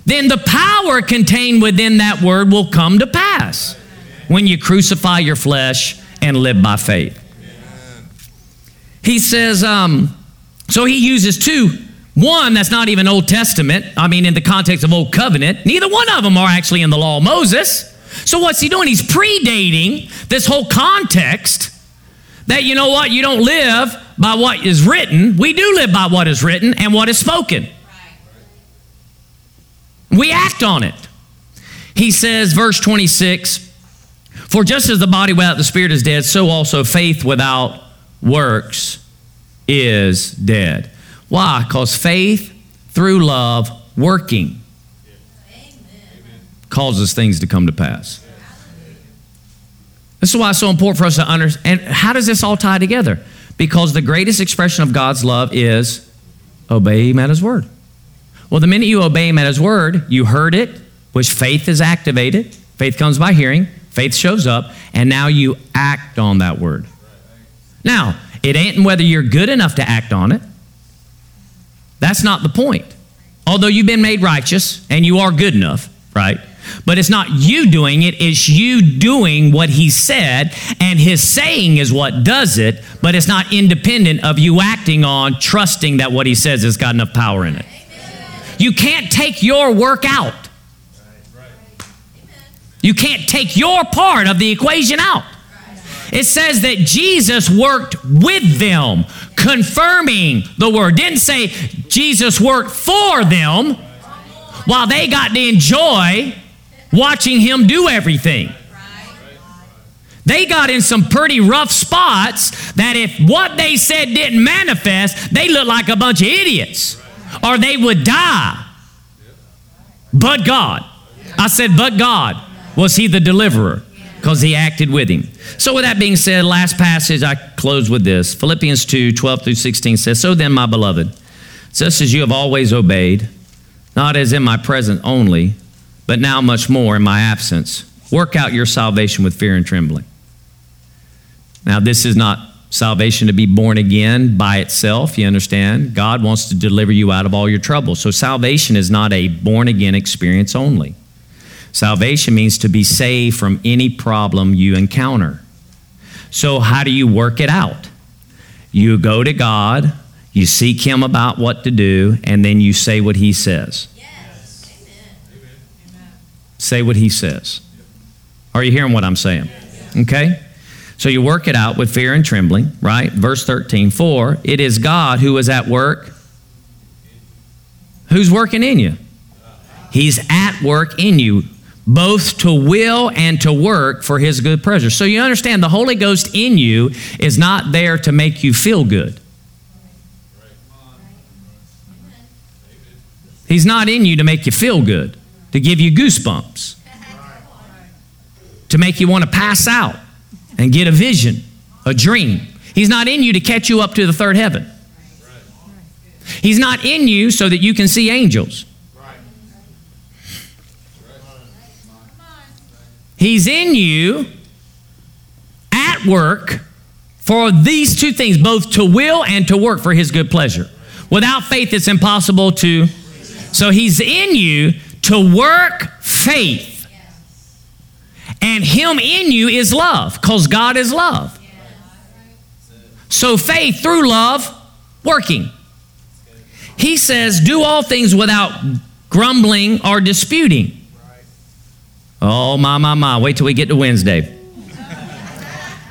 then the power contained within that word will come to pass when you crucify your flesh and live by faith. He says, um, so he uses two. One that's not even Old Testament, I mean, in the context of Old Covenant, neither one of them are actually in the law of Moses. So what's he doing? He's predating this whole context that you know what? You don't live by what is written. We do live by what is written and what is spoken. We act on it. He says, verse 26 For just as the body without the spirit is dead, so also faith without works is dead. Why? Because faith through love working causes things to come to pass. This is why it's so important for us to understand. And how does this all tie together? Because the greatest expression of God's love is obey Him at His word. Well, the minute you obey Him at His word, you heard it, which faith is activated. Faith comes by hearing, faith shows up, and now you act on that word. Now, it ain't whether you're good enough to act on it. That's not the point. Although you've been made righteous and you are good enough, right? But it's not you doing it, it's you doing what he said, and his saying is what does it, but it's not independent of you acting on trusting that what he says has got enough power in it. You can't take your work out. You can't take your part of the equation out. It says that Jesus worked with them, confirming the word. Didn't say Jesus worked for them while they got to enjoy watching him do everything. They got in some pretty rough spots that if what they said didn't manifest, they look like a bunch of idiots or they would die. But God. I said, but God. Was he the deliverer? Because he acted with him. So, with that being said, last passage, I close with this Philippians 2 12 through 16 says, So then, my beloved, just as you have always obeyed, not as in my presence only, but now much more in my absence, work out your salvation with fear and trembling. Now, this is not salvation to be born again by itself, you understand? God wants to deliver you out of all your troubles. So, salvation is not a born again experience only. Salvation means to be saved from any problem you encounter. So, how do you work it out? You go to God, you seek Him about what to do, and then you say what He says. Say what He says. Are you hearing what I'm saying? Okay? So you work it out with fear and trembling, right? Verse 13 For it is God who is at work. Who's working in you? He's at work in you, both to will and to work for his good pleasure. So you understand the Holy Ghost in you is not there to make you feel good. He's not in you to make you feel good, to give you goosebumps, to make you want to pass out and get a vision, a dream. He's not in you to catch you up to the third heaven. He's not in you so that you can see angels. He's in you at work for these two things, both to will and to work for his good pleasure. Without faith, it's impossible to. So he's in you to work faith and Him in you is love, because God is love. So faith through love, working. He says, do all things without grumbling or disputing. Oh, my, my, my. Wait till we get to Wednesday.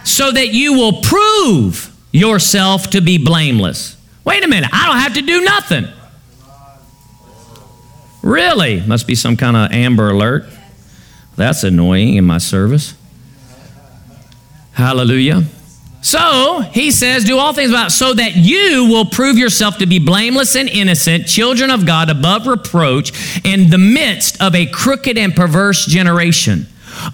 so that you will prove yourself to be blameless. Wait a minute. I don't have to do nothing. Really? Must be some kind of amber alert. That's annoying in my service. Hallelujah. So he says, Do all things about so that you will prove yourself to be blameless and innocent, children of God above reproach, in the midst of a crooked and perverse generation,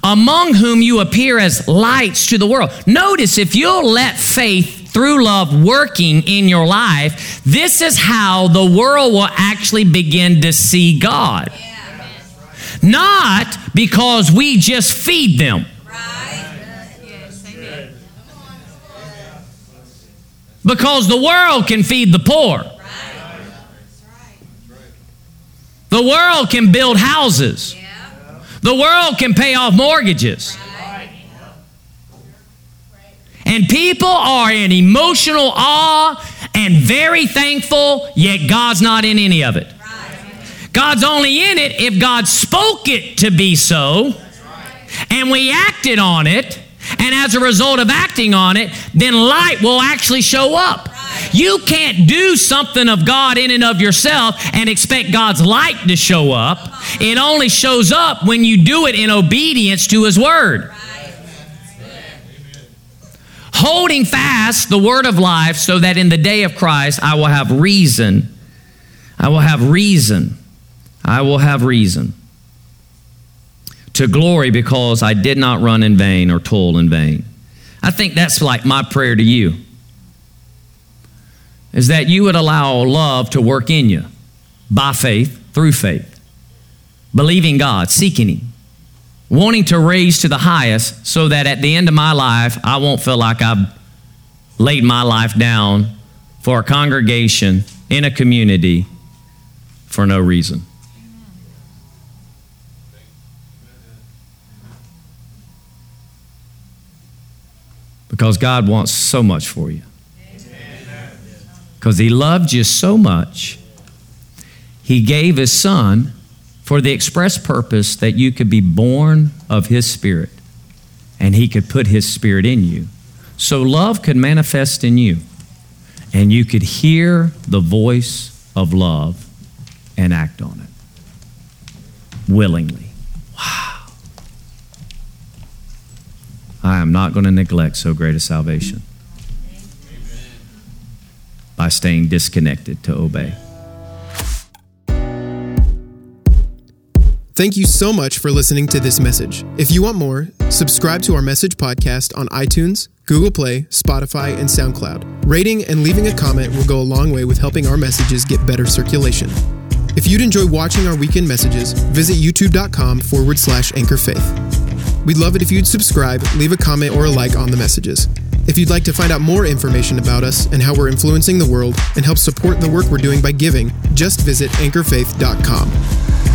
among whom you appear as lights to the world. Notice if you'll let faith through love working in your life, this is how the world will actually begin to see God. Yeah. Not because we just feed them. Because the world can feed the poor. The world can build houses. The world can pay off mortgages. And people are in emotional awe and very thankful, yet God's not in any of it. God's only in it if God spoke it to be so, and we acted on it, and as a result of acting on it, then light will actually show up. You can't do something of God in and of yourself and expect God's light to show up. It only shows up when you do it in obedience to His Word. Holding fast the Word of life so that in the day of Christ I will have reason. I will have reason I will have reason to glory because I did not run in vain or toil in vain. I think that's like my prayer to you is that you would allow love to work in you by faith, through faith, believing God, seeking Him, wanting to raise to the highest so that at the end of my life, I won't feel like I've laid my life down for a congregation in a community for no reason. because God wants so much for you. Because He loved you so much, He gave His Son for the express purpose that you could be born of His Spirit and He could put His Spirit in you. So love could manifest in you and you could hear the voice of love and act on it willingly. Wow. I am not going to neglect so great a salvation by staying disconnected to obey.
Thank you so much for listening to this message. If you want more, subscribe to our message podcast on iTunes, Google Play, Spotify, and SoundCloud. Rating and leaving a comment will go a long way with helping our messages get better circulation. If you'd enjoy watching our weekend messages, visit youtube.com forward slash anchor faith. We'd love it if you'd subscribe, leave a comment or a like on the messages. If you'd like to find out more information about us and how we're influencing the world and help support the work we're doing by giving, just visit anchorfaith.com.